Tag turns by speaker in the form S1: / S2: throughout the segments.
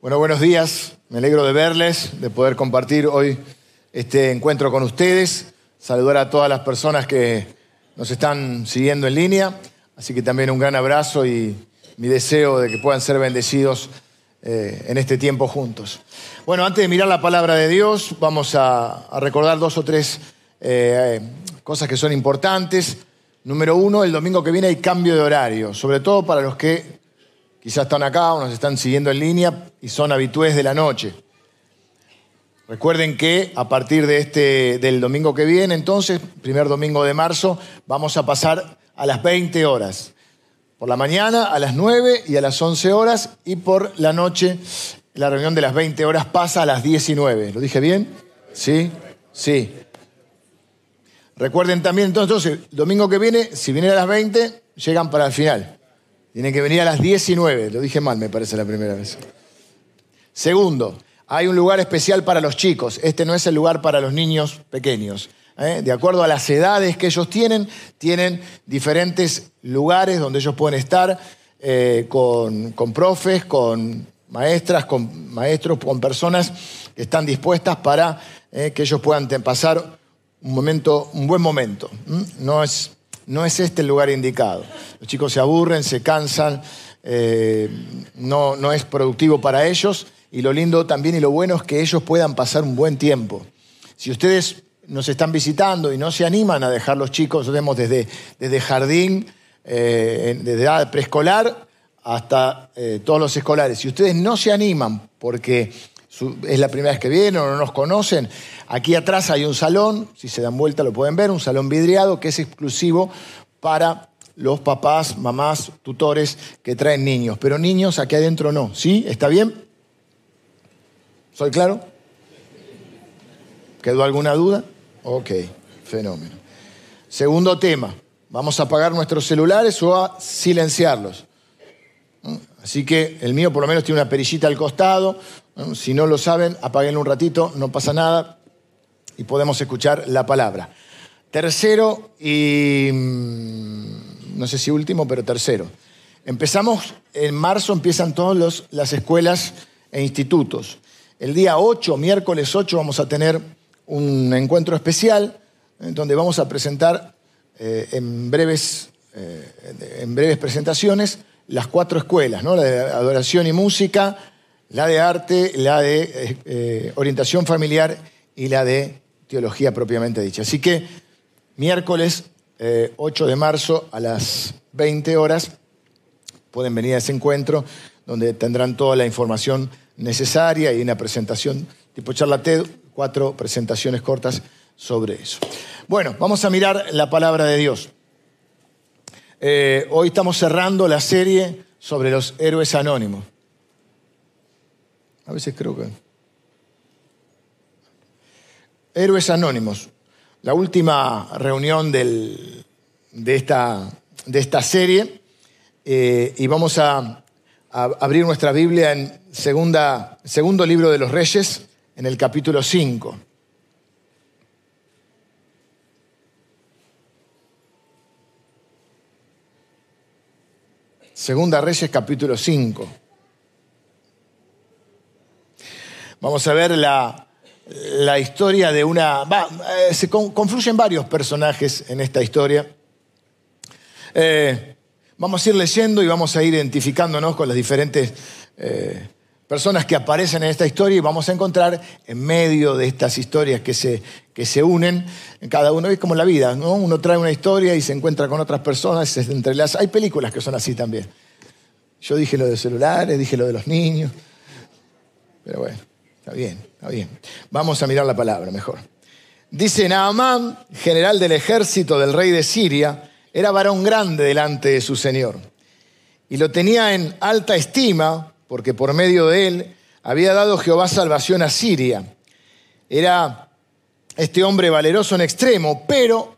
S1: Bueno, buenos días. Me alegro de verles, de poder compartir hoy este encuentro con ustedes. Saludar a todas las personas que nos están siguiendo en línea. Así que también un gran abrazo y mi deseo de que puedan ser bendecidos eh, en este tiempo juntos. Bueno, antes de mirar la palabra de Dios, vamos a, recordar dos o tres eh, cosas que son importantes. Número uno, el domingo que viene hay cambio de horario, sobre todo para los que quizás están acá o nos están siguiendo en línea y son habitués de la noche. Recuerden que a partir de este, del domingo que viene, entonces, primer domingo de marzo, vamos a pasar a las 20 horas. Por la mañana a las 9 y a las 11 horas y por la noche la reunión de las 20 horas pasa a las 19. ¿Lo dije bien? ¿Sí? Sí. Recuerden también entonces, el domingo que viene, si vienen a las 20, llegan para el final. Tienen que venir a las 19. Lo dije mal, me parece la primera vez. Segundo, hay un lugar especial para los chicos. Este no es el lugar para los niños pequeños. ¿eh? De acuerdo a las edades que ellos tienen, tienen diferentes lugares donde ellos pueden estar eh, con, con profes, con maestras, con maestros, con personas que están dispuestas para eh, que ellos puedan pasar un momento, un buen momento. No es, no es este el lugar indicado. Los chicos se aburren, se cansan, eh, no, no es productivo para ellos. Y lo lindo también y lo bueno es que ellos puedan pasar un buen tiempo. Si ustedes nos están visitando y no se animan a dejar los chicos, tenemos desde, desde jardín, eh, desde edad preescolar hasta eh, todos los escolares. Si ustedes no se animan porque es la primera vez que vienen o no nos conocen, aquí atrás hay un salón, si se dan vuelta lo pueden ver, un salón vidriado que es exclusivo para los papás, mamás, tutores que traen niños. Pero niños aquí adentro no, ¿sí? ¿Está bien? ¿Soy claro? ¿Quedó alguna duda? Ok, fenómeno. Segundo tema, vamos a apagar nuestros celulares o a silenciarlos. ¿Mm? Así que el mío por lo menos tiene una perillita al costado. Si no lo saben, apáguenlo un ratito, no pasa nada y podemos escuchar la palabra. Tercero y mm, no sé si último, pero tercero. Empezamos, en marzo empiezan todas las escuelas e institutos. El día 8, miércoles 8, vamos a tener un encuentro especial donde vamos a presentar eh, en, breves, eh, en breves presentaciones las cuatro escuelas, ¿no? la de adoración y música, la de arte, la de eh, eh, orientación familiar y la de teología propiamente dicha. Así que miércoles eh, 8 de marzo a las 20 horas pueden venir a ese encuentro donde tendrán toda la información necesaria y una presentación tipo charla TED, cuatro presentaciones cortas sobre eso. Bueno, vamos a mirar la palabra de Dios. Eh, hoy estamos cerrando la serie sobre los héroes anónimos. A veces creo que... Héroes anónimos. La última reunión de, esta, de esta serie eh, y vamos a, a abrir nuestra Biblia en segunda, segundo libro de los Reyes, en el capítulo 5. Segunda Reyes, capítulo 5. Vamos a ver la, la historia de una... va, eh, se con- confluyen varios personajes en esta historia. Eh, vamos a ir leyendo y vamos a ir identificándonos con las diferentes eh, personas que aparecen en esta historia y vamos a encontrar en medio de estas historias que se, que se unen, en cada uno es como la vida, ¿no? Uno trae una historia y se encuentra con otras personas, se entrelaza. Hay películas que son así también. Yo dije lo de celulares, dije lo de los niños, pero bueno, está bien, está bien. Vamos a mirar la palabra mejor. Dice Naamán, general del ejército del rey de Siria, era varón grande delante de su señor y lo tenía en alta estima porque por medio de él había dado Jehová salvación a Siria. Era este hombre valeroso en extremo, pero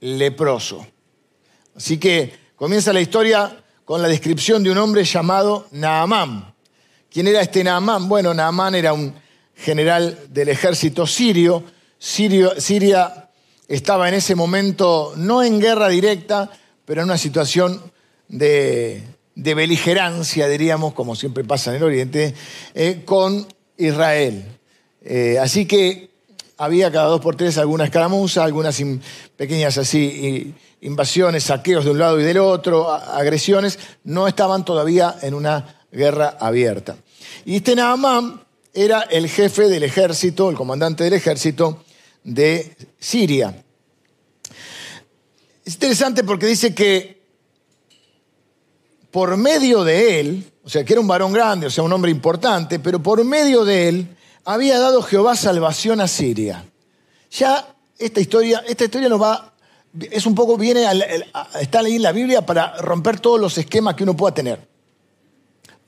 S1: leproso. Así que comienza la historia con la descripción de un hombre llamado Naamán. ¿Quién era este Naamán? Bueno, Naamán era un general del ejército sirio. Siria estaba en ese momento no en guerra directa, pero en una situación de, de beligerancia, diríamos, como siempre pasa en el Oriente, eh, con Israel. Eh, así que había cada dos por tres alguna escaramuza, algunas pequeñas así invasiones, saqueos de un lado y del otro, agresiones, no estaban todavía en una guerra abierta. Y este Naamán era el jefe del ejército, el comandante del ejército de Siria. Es interesante porque dice que por medio de él, o sea, que era un varón grande, o sea, un hombre importante, pero por medio de él había dado Jehová salvación a Siria. Ya esta historia, esta historia nos va, es un poco, viene, a, está ahí en la Biblia para romper todos los esquemas que uno pueda tener.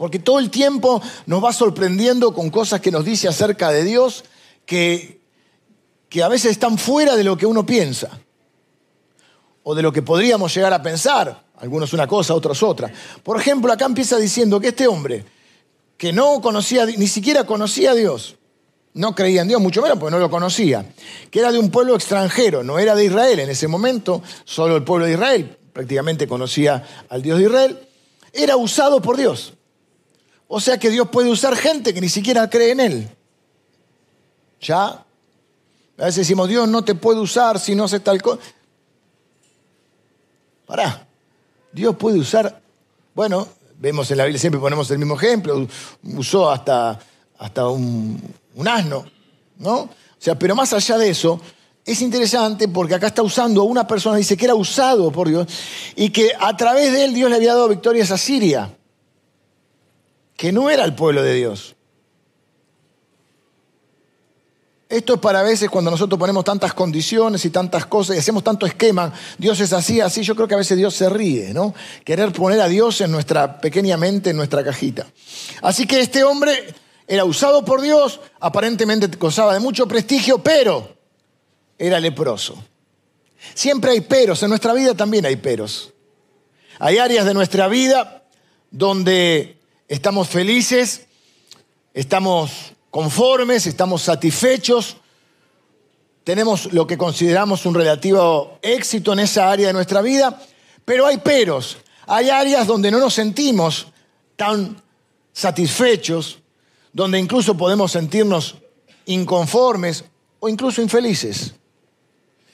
S1: Porque todo el tiempo nos va sorprendiendo con cosas que nos dice acerca de Dios que, que a veces están fuera de lo que uno piensa o de lo que podríamos llegar a pensar. Algunos una cosa, otros otra. Por ejemplo, acá empieza diciendo que este hombre, que no conocía, ni siquiera conocía a Dios, no creía en Dios, mucho menos porque no lo conocía, que era de un pueblo extranjero, no era de Israel en ese momento, solo el pueblo de Israel prácticamente conocía al Dios de Israel, era usado por Dios. O sea que Dios puede usar gente que ni siquiera cree en Él. Ya, a veces decimos, Dios no te puede usar si no haces tal cosa. Pará, Dios puede usar, bueno, vemos en la Biblia, siempre ponemos el mismo ejemplo, usó hasta, hasta un, un asno, ¿no? O sea, pero más allá de eso, es interesante porque acá está usando a una persona, dice que era usado por Dios y que a través de él Dios le había dado victorias a Siria, que no era el pueblo de Dios. Esto es para veces cuando nosotros ponemos tantas condiciones y tantas cosas y hacemos tanto esquema, Dios es así, así, yo creo que a veces Dios se ríe, ¿no? Querer poner a Dios en nuestra pequeña mente, en nuestra cajita. Así que este hombre era usado por Dios, aparentemente gozaba de mucho prestigio, pero era leproso. Siempre hay peros, en nuestra vida también hay peros. Hay áreas de nuestra vida donde estamos felices, estamos conformes, estamos satisfechos, tenemos lo que consideramos un relativo éxito en esa área de nuestra vida, pero hay peros, hay áreas donde no nos sentimos tan satisfechos, donde incluso podemos sentirnos inconformes o incluso infelices.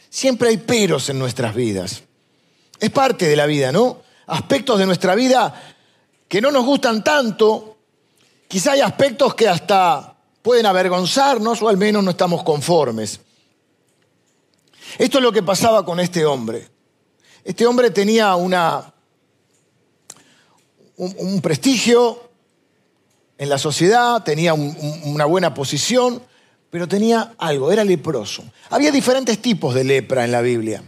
S1: Siempre hay peros en nuestras vidas. Es parte de la vida, ¿no? Aspectos de nuestra vida que no nos gustan tanto. Quizá hay aspectos que hasta pueden avergonzarnos o al menos no estamos conformes. Esto es lo que pasaba con este hombre. Este hombre tenía un, prestigio en la sociedad, tenía una buena posición, pero tenía algo, era leproso. Había diferentes tipos de lepra en la Biblia.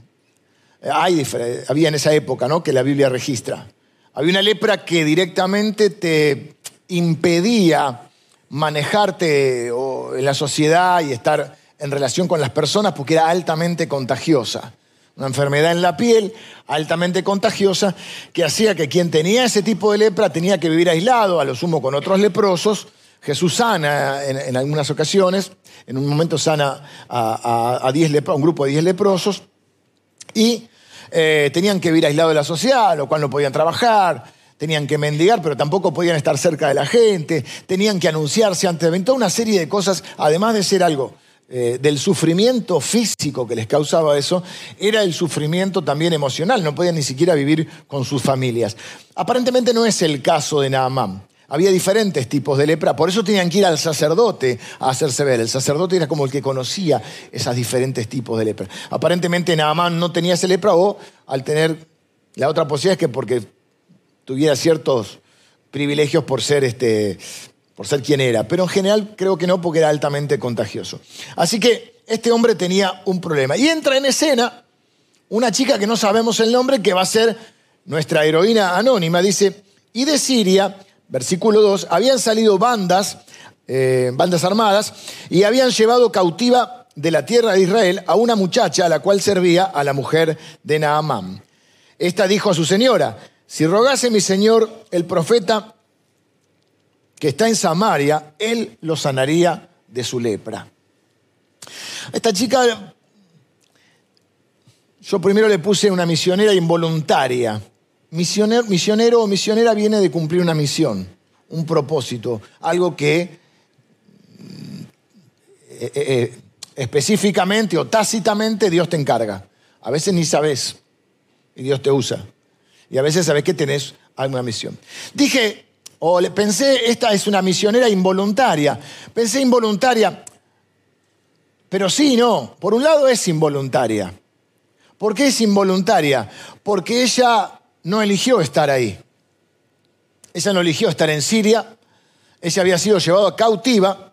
S1: Había en esa época ¿no? que la Biblia registra. Había una lepra que directamente te impedía manejarte en la sociedad y estar en relación con las personas porque era altamente contagiosa. Una enfermedad en la piel altamente contagiosa que hacía que quien tenía ese tipo de lepra tenía que vivir aislado, a lo sumo con otros leprosos. Jesús sana en, algunas ocasiones, en un momento sana a, a, un grupo de 10 leprosos y eh, tenían que vivir aislados de la sociedad, lo cual no podían trabajar, tenían que mendigar, pero tampoco podían estar cerca de la gente, tenían que anunciarse ante de toda una serie de cosas, además de ser algo eh, del sufrimiento físico que les causaba eso, era el sufrimiento también emocional, no podían ni siquiera vivir con sus familias. Aparentemente no es el caso de Naamán. Había diferentes tipos de lepra, por eso tenían que ir al sacerdote a hacerse ver. El sacerdote era como el que conocía esos diferentes tipos de lepra. Aparentemente Naamán no tenía ese lepra o al tener la otra posibilidad es que porque tuviera ciertos privilegios por ser, este, por ser quien era, pero en general creo que no porque era altamente contagioso. Así que este hombre tenía un problema. Y entra en escena una chica que no sabemos el nombre, que va a ser nuestra heroína anónima. Dice, y de Siria, versículo 2, habían salido bandas, eh, bandas armadas, y habían llevado cautiva de la tierra de Israel a una muchacha a la cual servía a la mujer de Naamán. Esta dijo a su señora, si rogase mi Señor el profeta que está en Samaria, él lo sanaría de su lepra. Esta chica, yo primero le puse una misionera involuntaria, misionero, misionero o misionera viene de cumplir una misión, un propósito, algo que mm, eh, eh, específicamente o tácitamente Dios te encarga. A veces ni sabes y Dios te usa. Y a veces sabes que tenés alguna misión. Dije, o pensé, esta es una misionera involuntaria. Pensé involuntaria, pero sí, no. Por un lado es involuntaria. ¿Por qué es involuntaria? Porque ella no eligió estar ahí. Ella no eligió estar en Siria. Ella había sido llevada cautiva,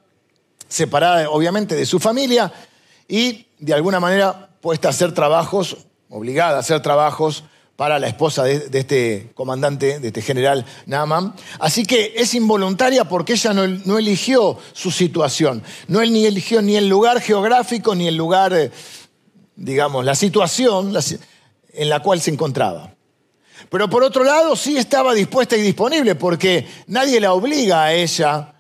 S1: separada obviamente de su familia y de alguna manera puesta a hacer trabajos, obligada a hacer trabajos para la esposa de, este comandante, de este general Naaman. Así que es involuntaria porque ella no, eligió su situación, no ni eligió ni el lugar geográfico ni el lugar, eh, digamos, la situación en la cual se encontraba. Pero por otro lado sí estaba dispuesta y disponible porque nadie la obliga a ella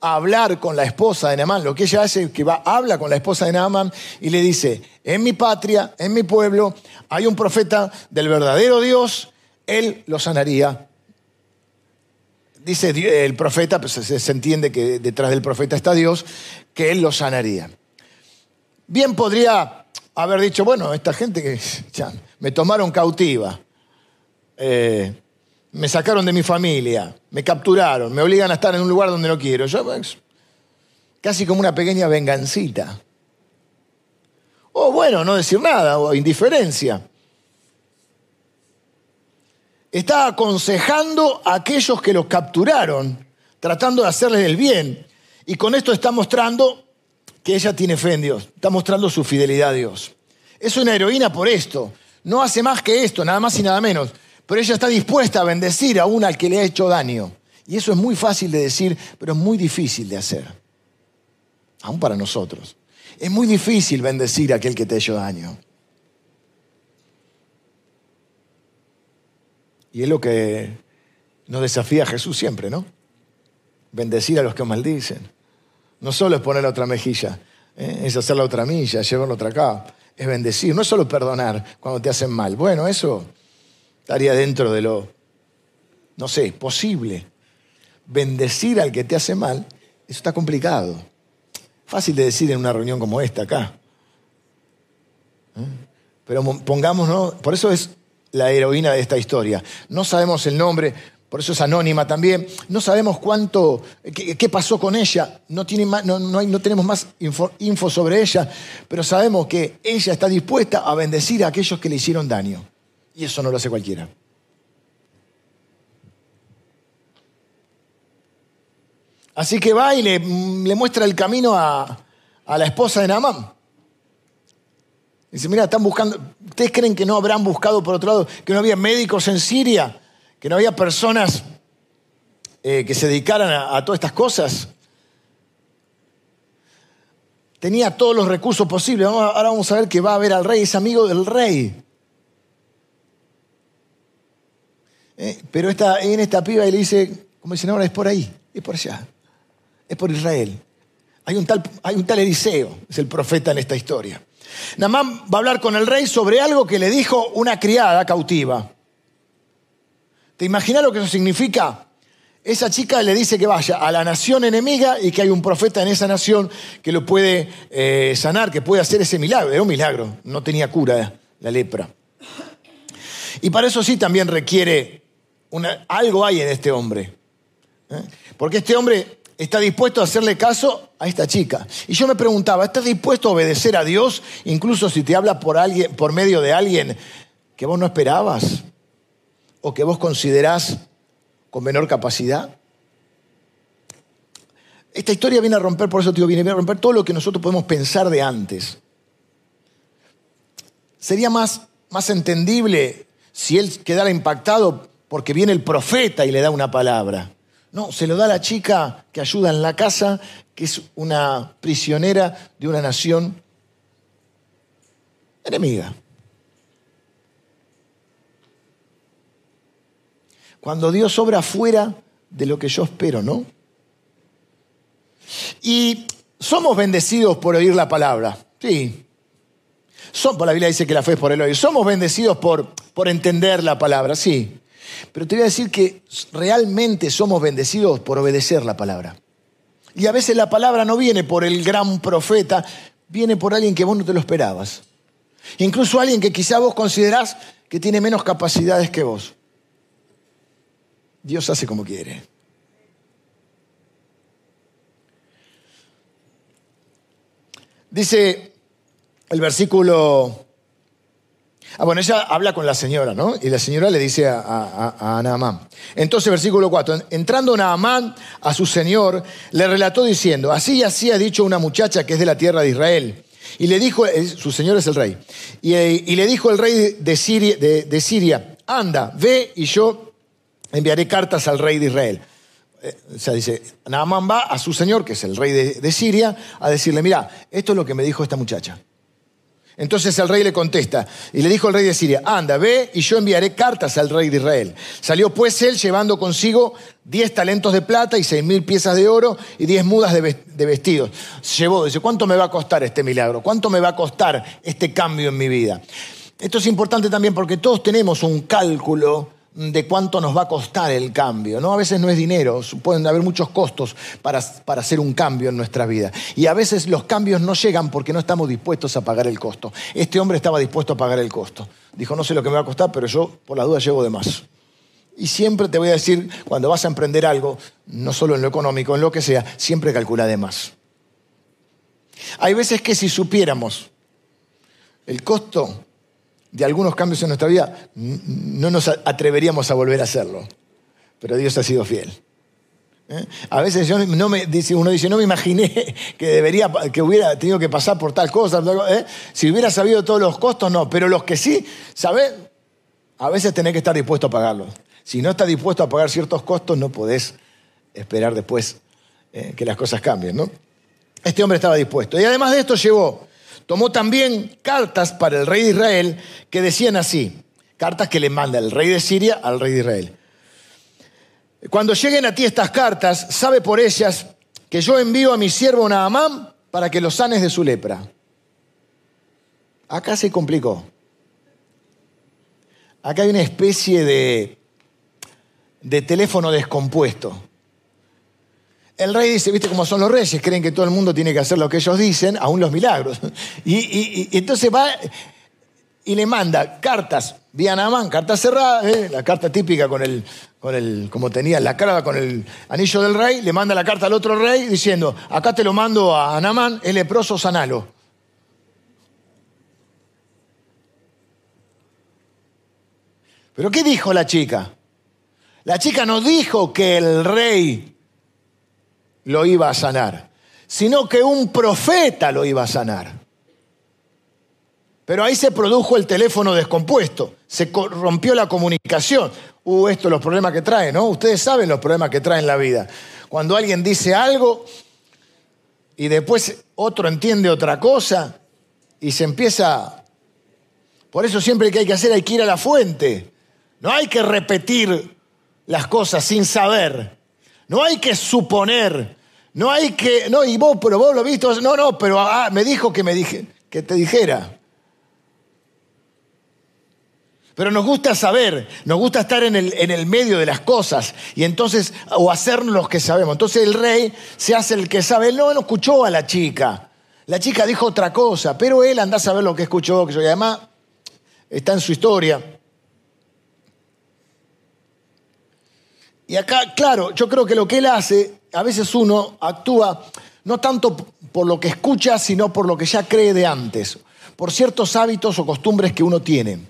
S1: hablar con la esposa de Naamán. Lo que ella hace es que va, habla con la esposa de Naamán y le dice, en mi patria, en mi pueblo, hay un profeta del verdadero Dios, él lo sanaría. Dice el profeta, pues se, entiende que detrás del profeta está Dios, que él lo sanaría. Bien podría haber dicho, bueno, esta gente que me tomaron cautiva. Eh, me sacaron de mi familia, me capturaron, me obligan a estar en un lugar donde no quiero. Pues, casi como una pequeña vengancita. O bueno, no decir nada, o indiferencia. Está aconsejando a aquellos que los capturaron, tratando de hacerles el bien. Y con esto está mostrando que ella tiene fe en Dios, está mostrando su fidelidad a Dios. Es una heroína por esto, no hace más que esto, nada más y nada menos pero ella está dispuesta a bendecir a al que le ha hecho daño. Y eso es muy fácil de decir, pero es muy difícil de hacer. Aún para nosotros. Es muy difícil bendecir a aquel que te ha hecho daño. Y es lo que nos desafía Jesús siempre, ¿no? Bendecir a los que maldicen. No solo es poner la otra mejilla, ¿eh? es hacer la otra milla, llevar la otra acá. Es bendecir, no es solo perdonar cuando te hacen mal. Bueno, eso estaría dentro de lo, no sé, posible. Bendecir al que te hace mal, eso está complicado. Fácil de decir en una reunión como esta acá. ¿Eh? Pero pongámonos, por eso es la heroína de esta historia. No sabemos el nombre, por eso es anónima también. No sabemos cuánto, qué, pasó con ella. No, tiene no, no, tenemos más info sobre ella, pero sabemos que ella está dispuesta a bendecir a aquellos que le hicieron daño. Y eso no lo hace cualquiera. Así que va y le, muestra el camino a, la esposa de Naamán. Dice, mira, están buscando, ¿ustedes creen que no habrán buscado por otro lado, que no había médicos en Siria, que no había personas eh, que se dedicaran a, a todas estas cosas? Tenía todos los recursos posibles. Ahora vamos a ver que va a ver al rey, es amigo del rey. Eh, pero está en esta piba y le dice, como dicen ahora, es por ahí, es por allá, es por Israel. Hay un tal, hay un tal Eliseo, es el profeta en esta historia. Namán va a hablar con el rey sobre algo que le dijo una criada cautiva. ¿Te imaginas lo que eso significa? Esa chica le dice que vaya a la nación enemiga y que hay un profeta en esa nación que lo puede eh, sanar, que puede hacer ese milagro. Era un milagro, no tenía cura la lepra. Y para eso sí también requiere algo hay en este hombre. ¿eh? Porque este hombre está dispuesto a hacerle caso a esta chica. Y yo me preguntaba, ¿estás dispuesto a obedecer a Dios incluso si te habla por, alguien, por medio de alguien que vos no esperabas o que vos considerás con menor capacidad? Esta historia viene a romper, por eso digo, viene a romper todo lo que nosotros podemos pensar de antes. Sería más, más entendible si él quedara impactado porque viene el profeta y le da una palabra. No, se lo da a la chica que ayuda en la casa, que es una prisionera de una nación enemiga. Cuando Dios obra fuera de lo que yo espero, ¿no? Y somos bendecidos por oír la palabra, sí. Son, la Biblia dice que la fe es por el oír. Somos bendecidos por por entender la palabra, sí. Pero te voy a decir que realmente somos bendecidos por obedecer la palabra. Y a veces la palabra no viene por el gran profeta, viene por alguien que vos no te lo esperabas. Incluso alguien que quizá vos considerás que tiene menos capacidades que vos. Dios hace como quiere. Dice el versículo... Ah, bueno, ella habla con la señora, ¿no? Y la señora le dice a, a, Naamán. Entonces, versículo 4, entrando Naamán a su señor, le relató diciendo, así y así ha dicho una muchacha que es de la tierra de Israel. Y le dijo, su señor es el rey, y, le dijo el rey de Siria, de Siria, anda, ve y yo enviaré cartas al rey de Israel. Eh, o sea, dice, Naamán va a su señor, que es el rey de, Siria, a decirle, mira, esto es lo que me dijo esta muchacha. Entonces el rey le contesta y le dijo al rey de Siria, anda, ve y yo enviaré cartas al rey de Israel. Salió pues él llevando consigo diez talentos de plata y seis mil piezas de oro y diez mudas de vestidos. Llevó, dice, ¿cuánto me va a costar este milagro? ¿Cuánto me va a costar este cambio en mi vida? Esto es importante también porque todos tenemos un cálculo de cuánto nos va a costar el cambio. ¿no? A veces no es dinero, pueden haber muchos costos para, para, hacer un cambio en nuestra vida. Y a veces los cambios no llegan porque no estamos dispuestos a pagar el costo. Este hombre estaba dispuesto a pagar el costo. Dijo, no sé lo que me va a costar, pero yo por la duda llevo de más. Y siempre te voy a decir, cuando vas a emprender algo, no solo en lo económico, en lo que sea, siempre calcula de más. Hay veces que si supiéramos el costo de algunos cambios en nuestra vida, no nos atreveríamos a volver a hacerlo. Pero Dios ha sido fiel. ¿Eh? A veces yo no me, uno dice, no me imaginé que, debería, que hubiera tenido que pasar por tal cosa. ¿eh? Si hubiera sabido todos los costos, no. Pero los que sí, ¿sabes? A veces tenés que estar dispuesto a pagarlos. Si no estás dispuesto a pagar ciertos costos, no podés esperar después ¿eh? que las cosas cambien. ¿no? Este hombre estaba dispuesto. Y además de esto llevó tomó también cartas para el rey de Israel que decían así, cartas que le manda el rey de Siria al rey de Israel. Cuando lleguen a ti estas cartas, sabe por ellas que yo envío a mi siervo Naamán para que lo sanes de su lepra. Acá se complicó. Acá hay una especie de, de teléfono descompuesto. El rey dice, viste cómo son los reyes, creen que todo el mundo tiene que hacer lo que ellos dicen, aún los milagros. Y, entonces va y le manda cartas, vía Namán, cartas cerradas, ¿eh? la carta típica con el, con el, como tenía la cara con el anillo del rey, le manda la carta al otro rey diciendo, acá te lo mando a Namán, el leproso, sanalo. Pero ¿qué dijo la chica? La chica no dijo que el rey lo iba a sanar, sino que un profeta lo iba a sanar. Pero ahí se produjo el teléfono descompuesto, se rompió la comunicación. Uh, esto los problemas que trae, ¿no? Ustedes saben los problemas que trae en la vida. Cuando alguien dice algo y después otro entiende otra cosa y se empieza... Por eso siempre que hay que hacer hay que ir a la fuente. No hay que repetir las cosas sin saber. No hay que suponer. No hay que, no, y vos, pero vos lo viste, no, no, pero ah, me dijo que, me dije, que te dijera. Pero nos gusta saber, nos gusta estar en el, en el medio de las cosas y entonces, o hacernos los que sabemos. Entonces el rey se hace el que sabe. Él no, no escuchó a la chica. La chica dijo otra cosa, pero él anda a saber lo que escuchó. Y además está en su historia. Y acá, claro, yo creo que lo que él hace a veces uno actúa no tanto por lo que escucha, sino por lo que ya cree de antes, por ciertos hábitos o costumbres que uno tiene.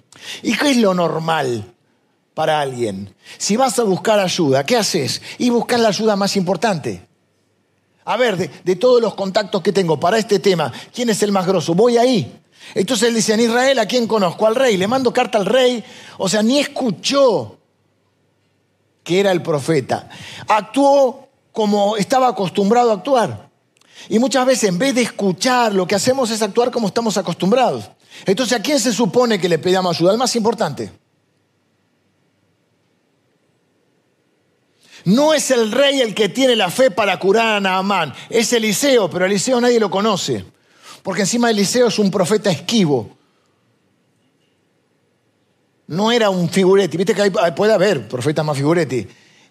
S1: ¿Y qué es lo normal para alguien? Si vas a buscar ayuda, ¿qué haces? Y buscar la ayuda más importante. A ver, de, todos los contactos que tengo para este tema, ¿quién es el más grosso? Voy ahí. Entonces él dice, en Israel, ¿a quién conozco? Al rey. Le mando carta al rey. O sea, ni escuchó que era el profeta. Actuó como estaba acostumbrado a actuar. Y muchas veces en vez de escuchar, lo que hacemos es actuar como estamos acostumbrados. Entonces, ¿a quién se supone que le pedamos ayuda? Al más importante. No es el rey el que tiene la fe para curar a Naamán, es Eliseo, pero Eliseo nadie lo conoce, porque encima Eliseo es un profeta esquivo. no era un figuretti. Viste que puede haber profetas más figuretti.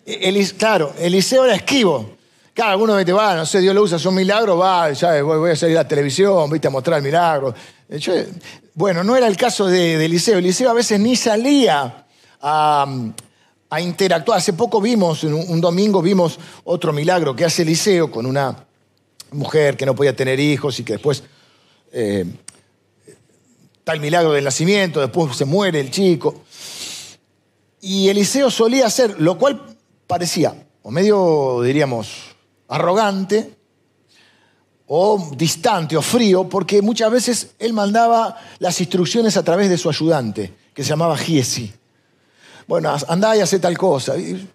S1: Elis- claro, Eliseo era esquivo. Claro, algunos te va, no sé, Dios lo usa, son milagros, va, voy, a salir a la televisión, viste, a mostrar el milagro. Eh, bueno, no era el caso de, Eliseo. Eliseo a veces ni salía a, interactuar. Hace poco vimos, un, un domingo vimos otro milagro que hace Eliseo con una mujer que no podía tener hijos y que después eh, el milagro del nacimiento, después se muere el chico. Y Eliseo solía hacer, lo cual parecía, o medio, diríamos, arrogante, o distante, o frío, porque muchas veces él mandaba las instrucciones a través de su ayudante, que se llamaba Giesi. Bueno, andá y hacé tal cosa. Y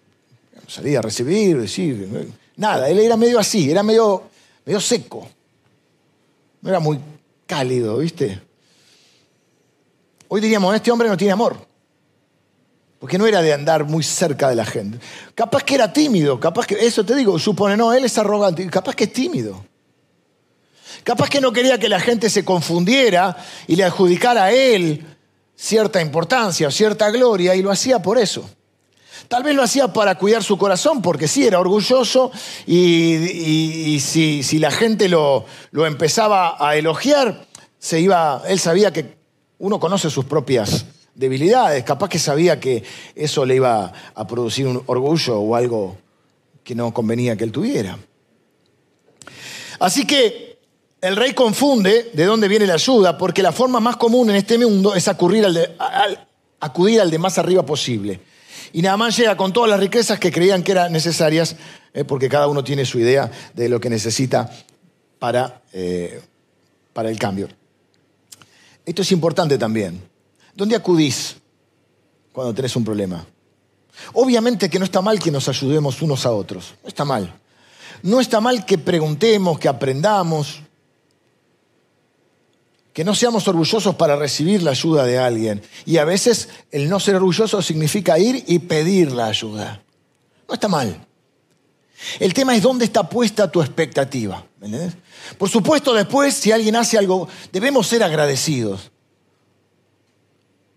S1: salía a recibir, decir, nada, él era medio así, era medio, medio seco. No era muy cálido, ¿viste? Hoy diríamos, este hombre no tiene amor. Porque no era de andar muy cerca de la gente. Capaz que era tímido, capaz que, eso te digo, supone, no, él es arrogante, capaz que es tímido. Capaz que no quería que la gente se confundiera y le adjudicara a él cierta importancia o cierta gloria y lo hacía por eso. Tal vez lo hacía para cuidar su corazón, porque sí, era orgulloso y, si, si la gente lo, lo empezaba a elogiar, se iba, él sabía que uno conoce sus propias debilidades, capaz que sabía que eso le iba a producir un orgullo o algo que no convenía que él tuviera. Así que el rey confunde de dónde viene la ayuda, porque la forma más común en este mundo es acudir al de, más arriba posible. Y nada más llega con todas las riquezas que creían que eran necesarias, eh, porque cada uno tiene su idea de lo que necesita para, eh, para el cambio. Esto es importante también. ¿Dónde acudís cuando tenés un problema? Obviamente que no está mal que nos ayudemos unos a otros. No está mal. No está mal que preguntemos, que aprendamos, que no seamos orgullosos para recibir la ayuda de alguien. Y a veces el no ser orgulloso significa ir y pedir la ayuda. No está mal. El tema es dónde está puesta tu expectativa. Por supuesto, después, si alguien hace algo, debemos ser agradecidos.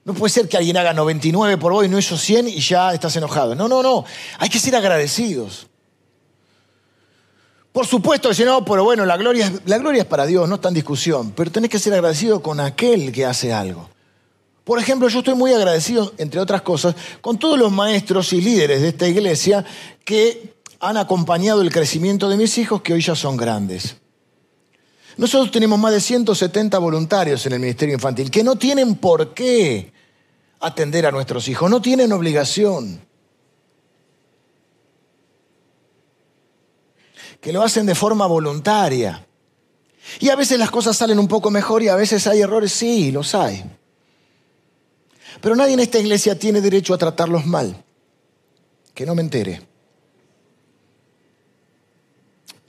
S1: No puede ser que alguien haga 99 por vos y no hizo 100 y ya estás enojado. No, no, no. Hay que ser agradecidos. Por supuesto si no, pero bueno, la gloria, la gloria es para Dios, no está en discusión. Pero tenés que ser agradecido con aquel que hace algo. Por ejemplo, yo estoy muy agradecido, entre otras cosas, con todos los maestros y líderes de esta iglesia que han acompañado el crecimiento de mis hijos que hoy ya son grandes. Nosotros tenemos más de 170 voluntarios en el Ministerio Infantil que no tienen por qué atender a nuestros hijos, no tienen obligación. Que lo hacen de forma voluntaria. Y a veces las cosas salen un poco mejor y a veces hay errores, sí, los hay. Pero nadie en esta iglesia tiene derecho a tratarlos mal. Que no me entere.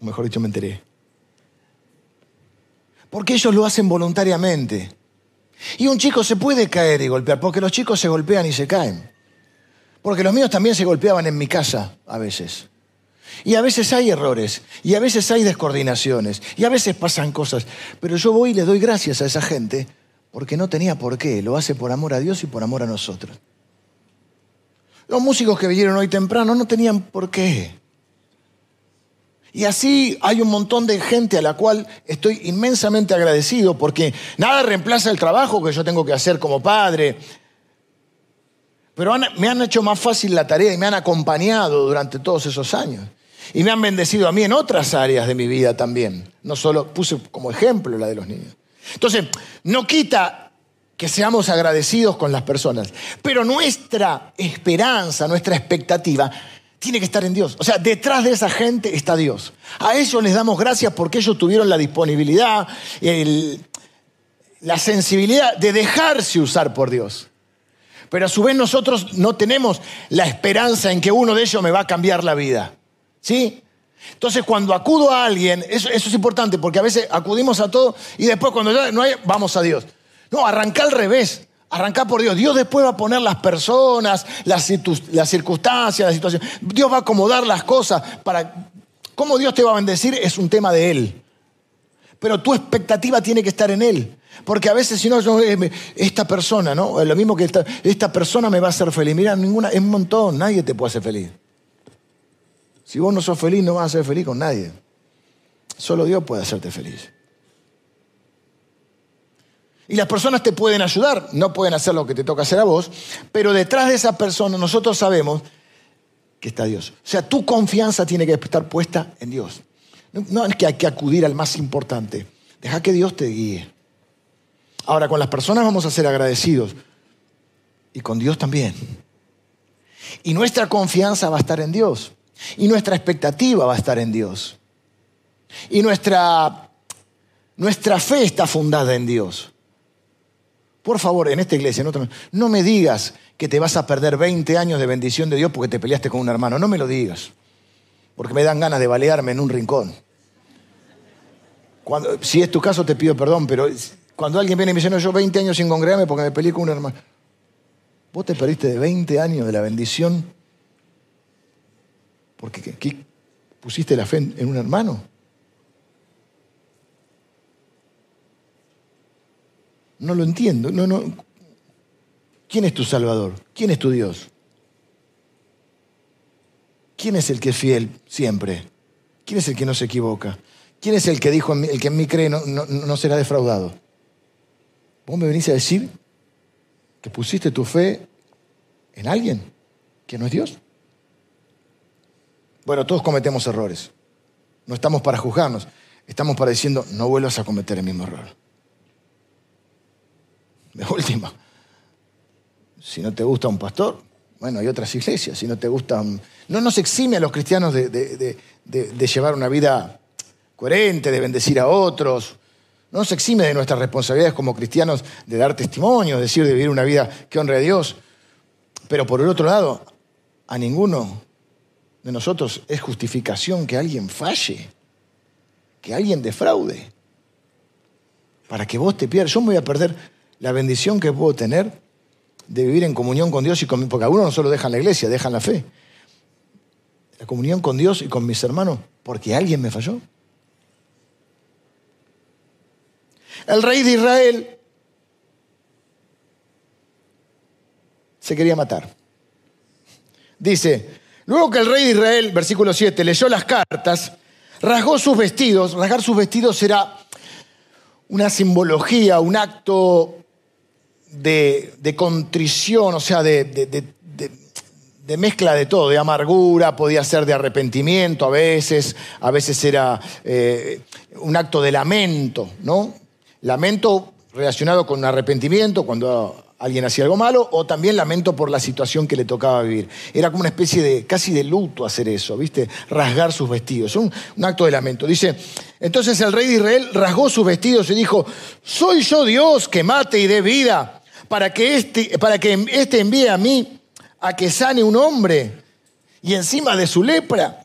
S1: O mejor dicho, me enteré. Porque ellos lo hacen voluntariamente. Y un chico se puede caer y golpear, porque los chicos se golpean y se caen. Porque los míos también se golpeaban en mi casa a veces. Y a veces hay errores, y a veces hay descoordinaciones, y a veces pasan cosas. Pero yo voy y le doy gracias a esa gente porque no tenía por qué. Lo hace por amor a Dios y por amor a nosotros. Los músicos que vinieron hoy temprano no tenían por qué. Y así hay un montón de gente a la cual estoy inmensamente agradecido porque nada reemplaza el trabajo que yo tengo que hacer como padre. Pero me han hecho más fácil la tarea y me han acompañado durante todos esos años. Y me han bendecido a mí en otras áreas de mi vida también. No solo puse como ejemplo la de los niños. Entonces, no quita que seamos agradecidos con las personas, pero nuestra esperanza, nuestra expectativa tiene que estar en Dios. O sea, detrás de esa gente está Dios. A ellos les damos gracias porque ellos tuvieron la disponibilidad, la sensibilidad de dejarse usar por Dios. Pero a su vez nosotros no tenemos la esperanza en que uno de ellos me va a cambiar la vida. ¿Sí? Entonces cuando acudo a alguien, eso, eso es importante porque a veces acudimos a todo y después cuando ya no hay, vamos a Dios. No, arranca al revés. Arranca por Dios. Dios después va a poner las personas, las circunstancias, la situación. Dios va a acomodar las cosas para... ¿Cómo Dios te va a bendecir? Es un tema de Él. Pero tu expectativa tiene que estar en Él. Porque a veces si no, yo, eh, esta persona, ¿no? Lo mismo que esta, esta persona me va a hacer feliz. Mira, ninguna, es un montón, nadie te puede hacer feliz. Si vos no sos feliz, no vas a ser feliz con nadie. Solo Dios puede hacerte feliz. Y las personas te pueden ayudar, no pueden hacer lo que te toca hacer a vos, pero detrás de esa persona nosotros sabemos que está Dios. O sea, tu confianza tiene que estar puesta en Dios. No es que hay que acudir al más importante. Deja que Dios te guíe. Ahora, con las personas vamos a ser agradecidos y con Dios también. Y nuestra confianza va a estar en Dios. Y nuestra expectativa va a estar en Dios. Y nuestra, nuestra fe está fundada en Dios. Por favor, en esta iglesia, no me digas que te vas a perder 20 años de bendición de Dios porque te peleaste con un hermano. No me lo digas. Porque me dan ganas de balearme en un rincón. Si es tu caso, te pido perdón, pero cuando alguien viene y me dice, no, yo 20 años sin congregarme porque me peleé con un hermano. Vos te perdiste de 20 años de la bendición porque ¿qué, pusiste la fe en un hermano. No lo entiendo. No, no. ¿Quién es tu Salvador? ¿Quién es tu Dios? ¿Quién es el que es fiel siempre? ¿Quién es el que no se equivoca? ¿Quién es el que dijo, el que en mí cree no, será defraudado? Vos me venís a decir que pusiste tu fe en alguien que no es Dios. Bueno, todos cometemos errores. No estamos para juzgarnos. Estamos para diciendo, no vuelvas a cometer el mismo error. De última, si no te gusta un pastor, bueno, hay otras iglesias. Si no te gustan. No nos exime a los cristianos de, llevar una vida coherente, de bendecir a otros. No nos exime de nuestras responsabilidades como cristianos de dar testimonio, es decir, de vivir una vida que honre a Dios. Pero por el otro lado, a ninguno de nosotros es justificación que alguien falle, que alguien defraude, para que vos te pierdas. Yo me voy a perder la bendición que puedo tener de vivir en comunión con Dios y con porque algunos no solo dejan la iglesia, dejan la fe. La comunión con Dios y con mis hermanos, porque alguien me falló. El rey de Israel se quería matar. Dice, luego que el rey de Israel, versículo 7, leyó las cartas, rasgó sus vestidos, rasgar sus vestidos era una simbología, un acto de, contrición, o sea, de, mezcla de todo, de amargura, podía ser de arrepentimiento a veces, a veces era eh, un acto de lamento, ¿no? Lamento relacionado con arrepentimiento cuando alguien hacía algo malo, o también lamento por la situación que le tocaba vivir. Era como una especie de, casi de luto hacer eso, ¿viste? Rasgar sus vestidos, un, un acto de lamento. Dice, entonces el rey de Israel rasgó sus vestidos y dijo, ¿soy yo Dios que mate y dé vida? Para que este, para que este envíe a mí a que sane un hombre y encima de su lepra.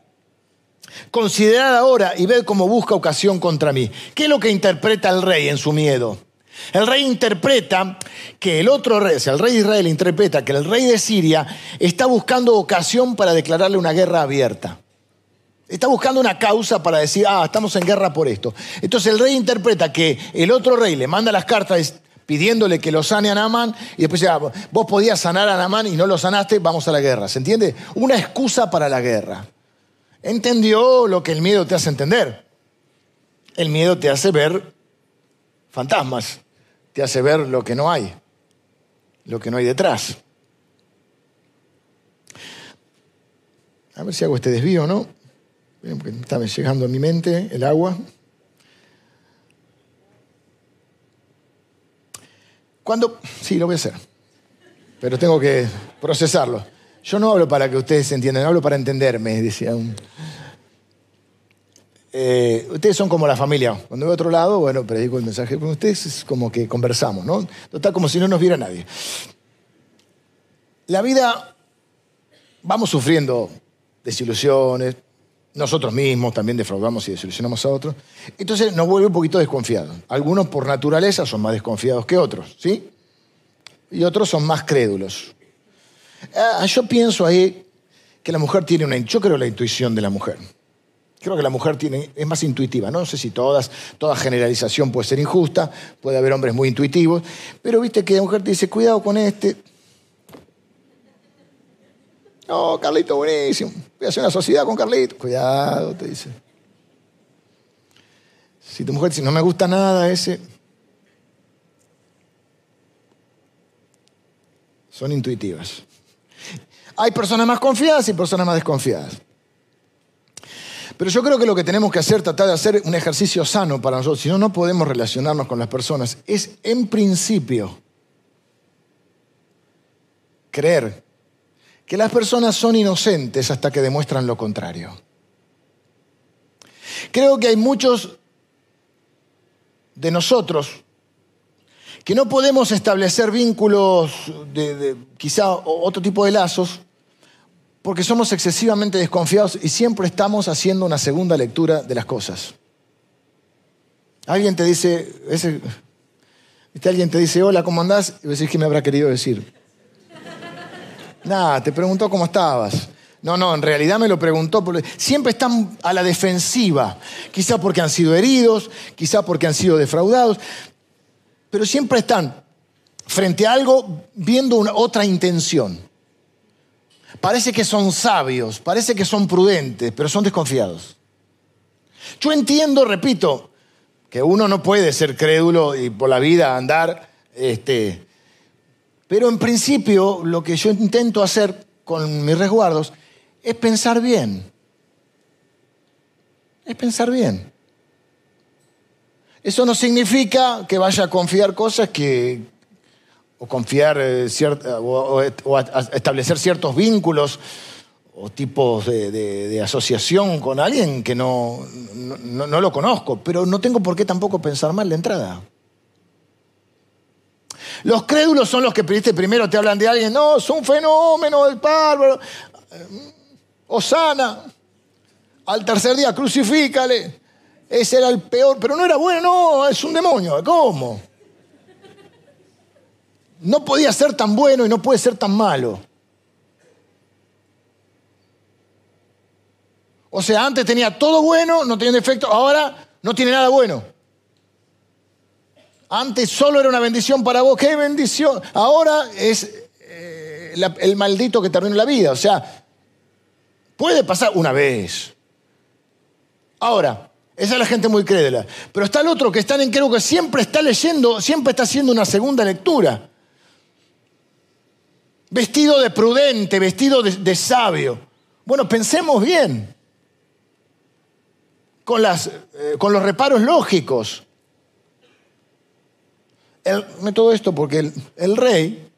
S1: Considerad ahora y ved cómo busca ocasión contra mí. ¿Qué es lo que interpreta el rey en su miedo? El rey interpreta que el otro rey, el rey de Israel interpreta que el rey de Siria está buscando ocasión para declararle una guerra abierta. Está buscando una causa para decir, ah, estamos en guerra por esto. Entonces el rey interpreta que el otro rey le manda las cartas pidiéndole que lo sane a Namán y después ya, vos podías sanar a Namán y no lo sanaste, vamos a la guerra. ¿Se entiende? Una excusa para la guerra. Entendió lo que el miedo te hace entender. El miedo te hace ver fantasmas, te hace ver lo que no hay, lo que no hay detrás. A ver si hago este desvío, ¿no? Está llegando a mi mente el agua. Cuando, sí, lo voy a hacer, pero tengo que procesarlo. Yo no hablo para que ustedes entiendan, hablo para entenderme, decía un... Eh, ustedes son como la familia. Cuando voy a otro lado, bueno, predico el mensaje. Con ustedes es como que conversamos, ¿no? Total, como si no nos viera nadie. La vida, vamos sufriendo desilusiones, nosotros mismos también defraudamos y desilusionamos a otros. Entonces nos vuelve un poquito desconfiados. Algunos por naturaleza son más desconfiados que otros, ¿sí? Y otros son más crédulos. Ah, yo pienso ahí que la mujer tiene una... Yo creo la intuición de la mujer. Creo que la mujer tiene, es más intuitiva. No sé si todas, toda generalización puede ser injusta, puede haber hombres muy intuitivos, pero viste que la mujer te dice, cuidado con este. No, Carlito, buenísimo. Voy a hacer una sociedad con Carlito. Cuidado, te dice. Si tu mujer dice, no me gusta nada ese, son intuitivas. Hay personas más confiadas y personas más desconfiadas. Pero yo creo que lo que tenemos que hacer, tratar de hacer un ejercicio sano para nosotros, si no, no podemos relacionarnos con las personas, es en principio creer que las personas son inocentes hasta que demuestran lo contrario. Creo que hay muchos de nosotros que no podemos establecer vínculos de, quizá otro tipo de lazos porque somos excesivamente desconfiados y siempre estamos haciendo una segunda lectura de las cosas. Alguien te dice, ese, alguien te dice, hola, ¿cómo andás? Y decís, ¿qué me habrá querido decir? Nada, te preguntó cómo estabas. No, no, en realidad me lo preguntó. Porque siempre están a la defensiva. Quizá porque han sido heridos, quizá porque han sido defraudados, pero siempre están frente a algo viendo una, otra intención. Parece que son sabios, parece que son prudentes, pero son desconfiados. Yo entiendo, repito, que uno no puede ser crédulo y por la vida andar, este, pero en principio lo que yo intento hacer con mis resguardos es pensar bien. Es pensar bien. Eso no significa que vaya a confiar cosas que, o confiar eh, o, establecer ciertos vínculos o tipos de, asociación con alguien que no, no, lo conozco, pero no tengo por qué tampoco pensar mal de entrada. Los crédulos son los que primero te hablan de alguien, no, es un fenómeno del bárbaro, Osana, al tercer día crucifícale, ese era el peor, pero no era bueno, no, es un demonio, ¿cómo? no podía ser tan bueno y no puede ser tan malo. O sea, antes tenía todo bueno, no tenía defecto, ahora no tiene nada bueno. Antes solo era una bendición para vos, qué bendición. Ahora es eh, el maldito que terminó la vida. O sea, puede pasar una vez. Ahora, esa es la gente muy crédula. Pero está el otro que está en creo que siempre está leyendo, siempre está haciendo una segunda lectura vestido de prudente, vestido de, sabio. Bueno, pensemos bien con, las, eh, con los reparos lógicos. El, todo esto porque el rey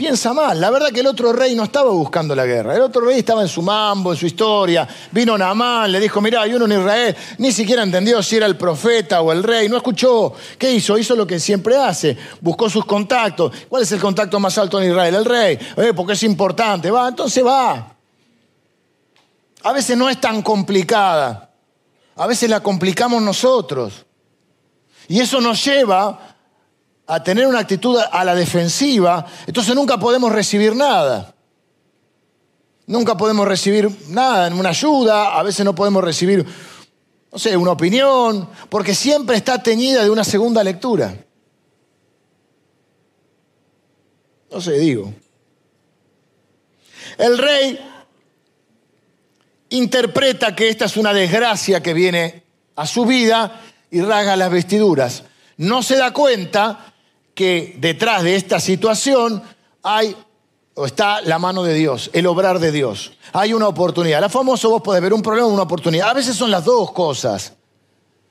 S1: piensa mal. La verdad que el otro rey no estaba buscando la guerra. El otro rey estaba en su mambo, en su historia. Vino Naamán, le dijo, mirá, hay uno en Israel. Ni siquiera entendió si era el profeta o el rey. No escuchó. ¿Qué hizo? Hizo lo que siempre hace. Buscó sus contactos. ¿Cuál es el contacto más alto en Israel? El rey. Eh, porque es importante. Va, entonces va. A veces no es tan complicada. A veces la complicamos nosotros. Y eso nos lleva a tener una actitud a la defensiva, entonces nunca podemos recibir nada. Nunca podemos recibir nada, una ayuda, a veces no podemos recibir, no sé, una opinión, porque siempre está teñida de una segunda lectura. No sé, digo. El rey interpreta que esta es una desgracia que viene a su vida y rasga las vestiduras. No se da cuenta que detrás de esta situación hay o está la mano de Dios, el obrar de Dios. Hay una oportunidad. La famosa vos podés ver un problema o una oportunidad. A veces son las dos cosas.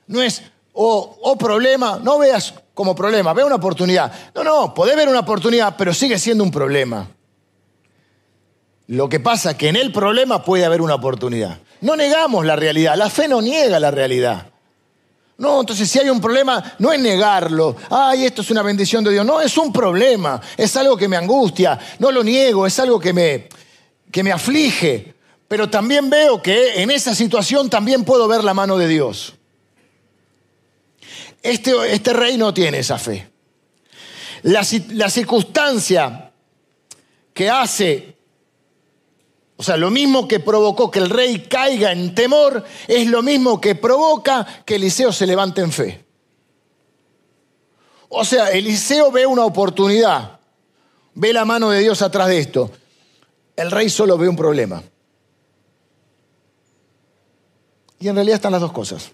S1: No es o, problema, no veas como problema, ve una oportunidad. No, no, podés ver una oportunidad, pero sigue siendo un problema. Lo que pasa es que en el problema puede haber una oportunidad. No negamos la realidad, la fe no niega la realidad. No, entonces si hay un problema, no es negarlo. Ay, esto es una bendición de Dios. No, es un problema. Es algo que me angustia. No lo niego, es algo que me, que me aflige. Pero también veo que en esa situación también puedo ver la mano de Dios. Este, este rey no tiene esa fe. La, la circunstancia que hace O sea, lo mismo que provocó que el rey caiga en temor es lo mismo que provoca que Eliseo se levante en fe. O sea, Eliseo ve una oportunidad, ve la mano de Dios atrás de esto. El rey solo ve un problema. Y en realidad están las dos cosas.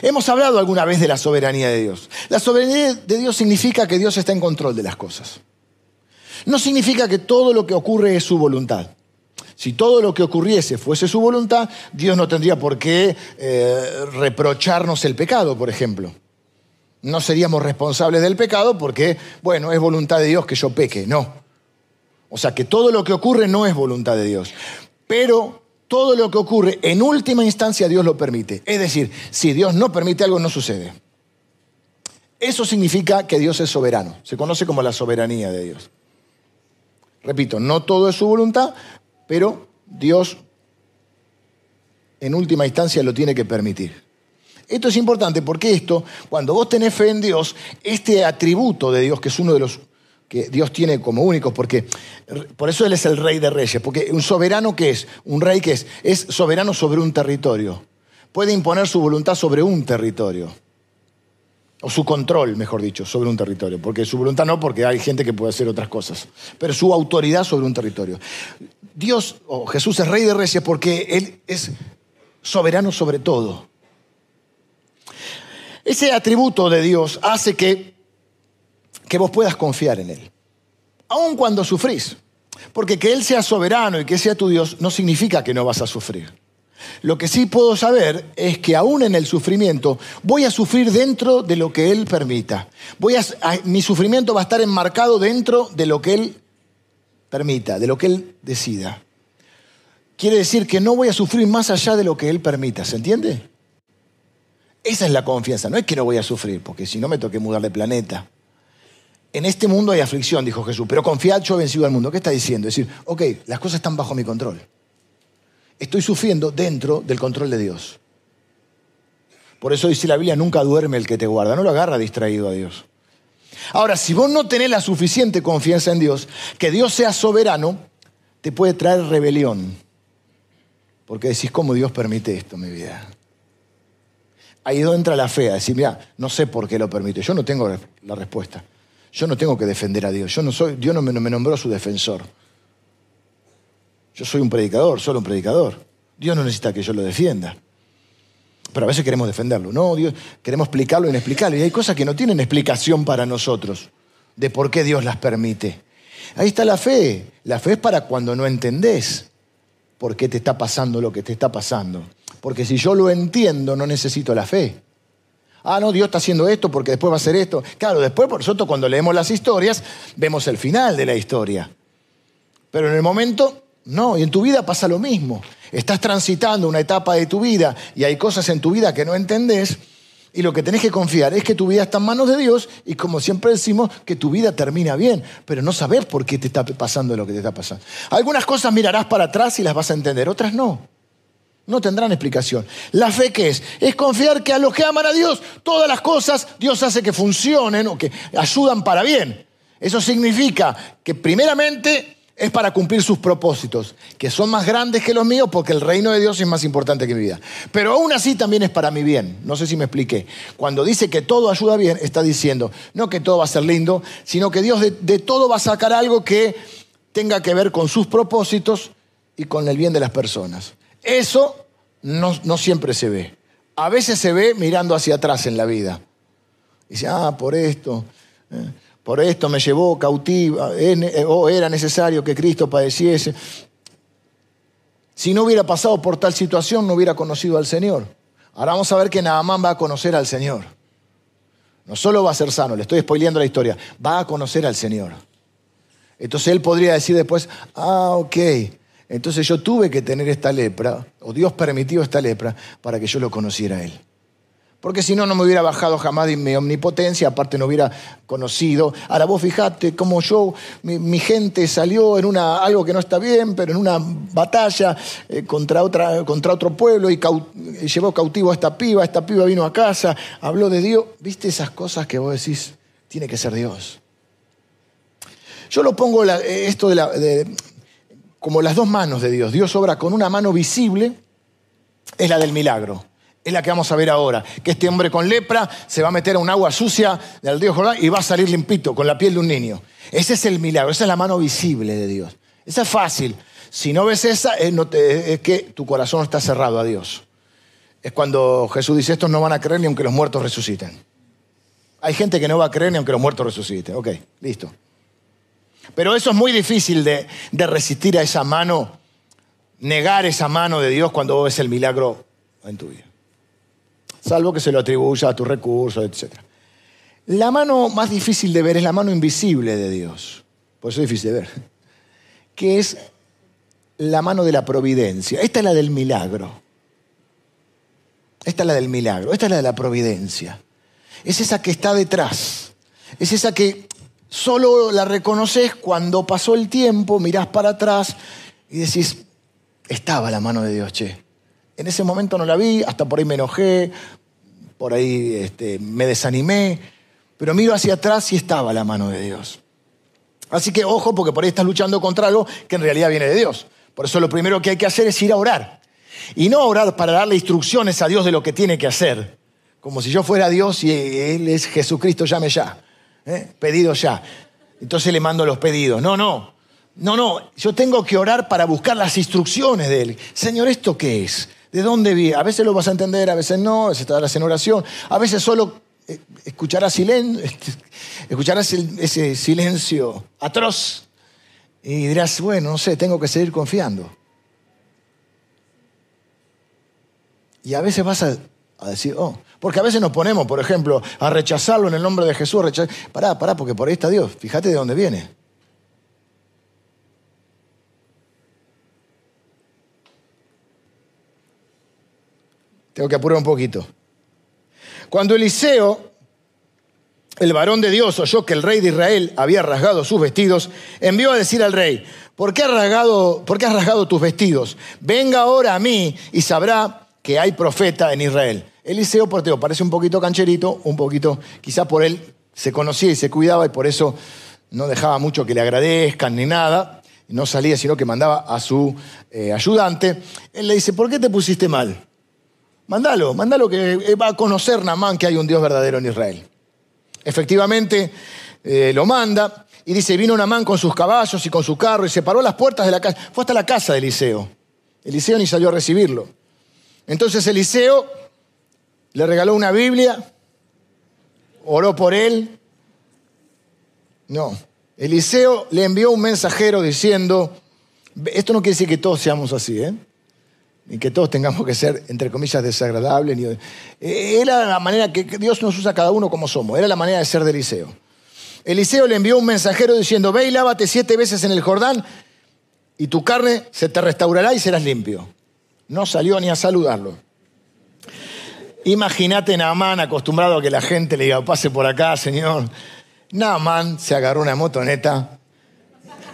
S1: Hemos hablado alguna vez de la soberanía de Dios. La soberanía de Dios significa que Dios está en control de las cosas. No significa que todo lo que ocurre es su voluntad. Si todo lo que ocurriese fuese su voluntad, Dios no tendría por qué eh, reprocharnos el pecado, por ejemplo. No seríamos responsables del pecado porque, bueno, es voluntad de Dios que yo peque. No. O sea que todo lo que ocurre no es voluntad de Dios. Pero todo lo que ocurre, en última instancia, Dios lo permite. Es decir, si Dios no permite algo, no sucede. Eso significa que Dios es soberano. Se conoce como la soberanía de Dios. Repito, no todo es su voluntad, pero Dios en última instancia lo tiene que permitir. Esto es importante porque esto, cuando vos tenés fe en Dios, este atributo de Dios, que es uno de los que Dios tiene como únicos, porque por eso Él es el rey de reyes, porque un soberano que es, un rey que es, es soberano sobre un territorio, puede imponer su voluntad sobre un territorio, o su control, mejor dicho, sobre un territorio, porque su voluntad no, porque hay gente que puede hacer otras cosas, pero su autoridad sobre un territorio. Dios, o Jesús es rey de reyes porque Él es soberano sobre todo. Ese atributo de Dios hace que que vos puedas confiar en Él, aun cuando sufrís. Porque que Él sea soberano y que sea tu Dios no significa que no vas a sufrir. Lo que sí puedo saber es que aún en el sufrimiento voy a sufrir dentro de lo que Él permita. Voy a, mi sufrimiento va a estar enmarcado dentro de lo que Él permita, de lo que Él decida. Quiere decir que no voy a sufrir más allá de lo que Él permita, ¿se entiende? Esa es la confianza, no es que no voy a sufrir, porque si no me toque mudar de planeta en este mundo hay aflicción, dijo Jesús, pero confiad, yo he vencido al mundo. ¿Qué está diciendo? Es decir, ok, las cosas están bajo mi control. Estoy sufriendo dentro del control de Dios. Por eso dice la Biblia, nunca duerme el que te guarda, no lo agarra distraído a Dios. Ahora, si vos no tenés la suficiente confianza en Dios, que Dios sea soberano, te puede traer rebelión. Porque decís, ¿cómo Dios permite esto mi vida? Ahí es donde entra la fe, a decir, mira, no sé por qué lo permite, yo no tengo la respuesta. Yo no tengo que defender a Dios. Yo no soy, Dios no me nombró su defensor. Yo soy un predicador, solo un predicador. Dios no necesita que yo lo defienda. Pero a veces queremos defenderlo. No, queremos explicarlo inexplicable. Y hay cosas que no tienen explicación para nosotros de por qué Dios las permite. Ahí está la fe. La fe es para cuando no entendés por qué te está pasando lo que te está pasando. Porque si yo lo entiendo, no necesito la fe ah, no, Dios está haciendo esto porque después va a hacer esto. Claro, después por nosotros cuando leemos las historias vemos el final de la historia. Pero en el momento, no, y en tu vida pasa lo mismo. Estás transitando una etapa de tu vida y hay cosas en tu vida que no entendés y lo que tenés que confiar es que tu vida está en manos de Dios y como siempre decimos, que tu vida termina bien, pero no saber por qué te está pasando lo que te está pasando. Algunas cosas mirarás para atrás y las vas a entender, otras no. No tendrán explicación. ¿La fe qué es? Es confiar que a los que aman a Dios, todas las cosas Dios hace que funcionen o que ayudan para bien. Eso significa que primeramente es para cumplir sus propósitos, que son más grandes que los míos porque el reino de Dios es más importante que mi vida. Pero aún así también es para mi bien. No sé si me expliqué. Cuando dice que todo ayuda bien, está diciendo no que todo va a ser lindo, sino que Dios de, todo va a sacar algo que tenga que ver con sus propósitos y con el bien de las personas. Eso no, siempre se ve. A veces se ve mirando hacia atrás en la vida. Dice, ah, por esto, eh, por esto me llevó cautiva, eh, o era necesario que Cristo padeciese. Si no hubiera pasado por tal situación, no hubiera conocido al Señor. Ahora vamos a ver que Naamán va a conocer al Señor. No solo va a ser sano, le estoy spoileando la historia, va a conocer al Señor. Entonces él podría decir después, ah, ok, entonces yo tuve que tener esta lepra, o Dios permitió esta lepra, para que yo lo conociera a Él. Porque si no, no me hubiera bajado jamás de mi omnipotencia, aparte no hubiera conocido. Ahora vos fijate cómo yo, mi, gente salió en una, algo que no está bien, pero en una batalla eh, contra, otra, contra otro pueblo y llevó cautivo a esta piba, esta piba vino a casa, habló de Dios. ¿Viste esas cosas que vos decís? Tiene que ser Dios. Yo lo pongo esto como las dos manos de Dios. Dios obra con una mano visible, es la del milagro. Es la que vamos a ver ahora. Que este hombre con lepra se va a meter a un agua sucia del río Jordán y va a salir limpito, con la piel de un niño. Ese es el milagro, esa es la mano visible de Dios. Esa es fácil. Si no ves esa, es, es que tu corazón está cerrado a Dios. Es cuando Jesús dice, estos no van a creer ni aunque los muertos resuciten. Hay gente que no va a creer ni aunque los muertos resuciten. Ok, listo. Pero eso es muy difícil de, resistir a esa mano, negar esa mano de Dios cuando ves el milagro en tu vida. Salvo que se lo atribuya a tus recursos, etc. La mano más difícil de ver es la mano invisible de Dios. Por eso es difícil de ver. Que es la mano de la providencia. Esta es la del milagro. Esta es la del milagro. Esta es la de la providencia. Es esa que está detrás. Es esa que Solo la reconoces cuando pasó el tiempo, mirás para atrás y decís, estaba la mano de Dios, che. En ese momento no la vi, hasta por ahí me enojé, por ahí este, me desanimé, pero miro hacia atrás y estaba la mano de Dios. Así que ojo, porque por ahí estás luchando contra algo que en realidad viene de Dios. Por eso lo primero que hay que hacer es ir a orar. Y no orar para darle instrucciones a Dios de lo que tiene que hacer. Como si yo fuera Dios y Él es Jesucristo, llame ya. ¿eh? pedido ya. Entonces le mando los pedidos. No, no, no, no. Yo tengo que orar para buscar las instrucciones de Él. Señor, ¿esto qué es? ¿De dónde viene? A veces lo vas a entender, a veces no, a veces estarás en oración, a veces solo eh, escucharás, silencio, escucharás ese silencio atroz y dirás, bueno, no sé, tengo que seguir confiando. Y a veces vas a a decir, oh, porque a veces nos ponemos, por ejemplo, a rechazarlo en el nombre de Jesús. Pará, pará, porque por ahí está Dios. Fíjate de dónde viene. Tengo que apurar un poquito. Cuando Eliseo, el varón de Dios, oyó que el rey de Israel había rasgado sus vestidos, envió a decir al rey, ¿por qué has rasgado, por qué has rasgado tus vestidos? Venga ahora a mí y sabrá que hay profeta en Israel. Eliseo Porteo parece un poquito cancherito, un poquito, quizá por él se conocía y se cuidaba y por eso no dejaba mucho que le agradezcan ni nada, no salía sino que mandaba a su eh, ayudante. Él le dice, ¿por qué te pusiste mal? Mándalo, mándalo que va a conocer Namán que hay un Dios verdadero en Israel. Efectivamente, eh, lo manda y dice, vino Namán con sus caballos y con su carro y se paró las puertas de la casa. Fue hasta la casa de Eliseo. Eliseo ni salió a recibirlo. Entonces Eliseo le regaló una Biblia, oró por él. No, Eliseo le envió un mensajero diciendo, esto no quiere decir que todos seamos así, ¿eh? Ni que todos tengamos que ser, entre comillas, desagradables. Era la manera que Dios nos usa cada uno como somos, era la manera de ser de Eliseo. Eliseo le envió un mensajero diciendo, ve y lávate siete veces en el Jordán y tu carne se te restaurará y serás limpio. No salió ni a saludarlo. Imagínate Naamán acostumbrado a que la gente le diga, pase por acá, señor. Naamán se agarró una motoneta.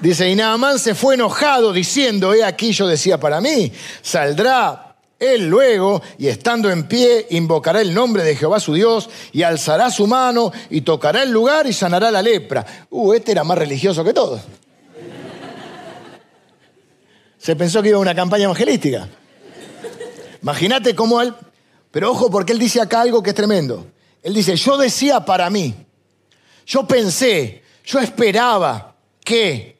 S1: Dice, y Naamán se fue enojado diciendo, he aquí yo decía para mí, saldrá él luego y estando en pie invocará el nombre de Jehová su Dios y alzará su mano y tocará el lugar y sanará la lepra. Uh, este era más religioso que todos. Se pensó que iba a una campaña evangelística. Imagínate cómo él pero ojo, porque él dice acá algo que es tremendo. Él dice, yo decía para mí, yo pensé, yo esperaba que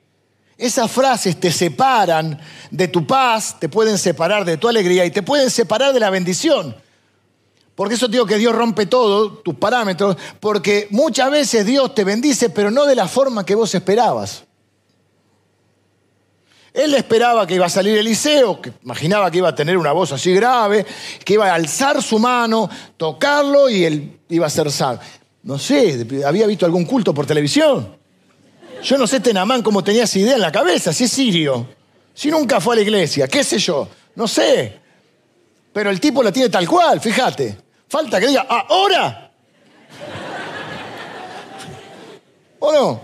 S1: esas frases te separan de tu paz, te pueden separar de tu alegría y te pueden separar de la bendición. Porque eso digo que Dios rompe todo, tus parámetros, porque muchas veces Dios te bendice, pero no de la forma que vos esperabas. Él esperaba que iba a salir Eliseo, que imaginaba que iba a tener una voz así grave, que iba a alzar su mano, tocarlo y él iba a ser salvo. No sé, había visto algún culto por televisión. Yo no sé Tenamán cómo tenía esa idea en la cabeza, si es sirio, si nunca fue a la iglesia, qué sé yo, no sé. Pero el tipo la tiene tal cual, fíjate. Falta que diga, ahora. ¿O no?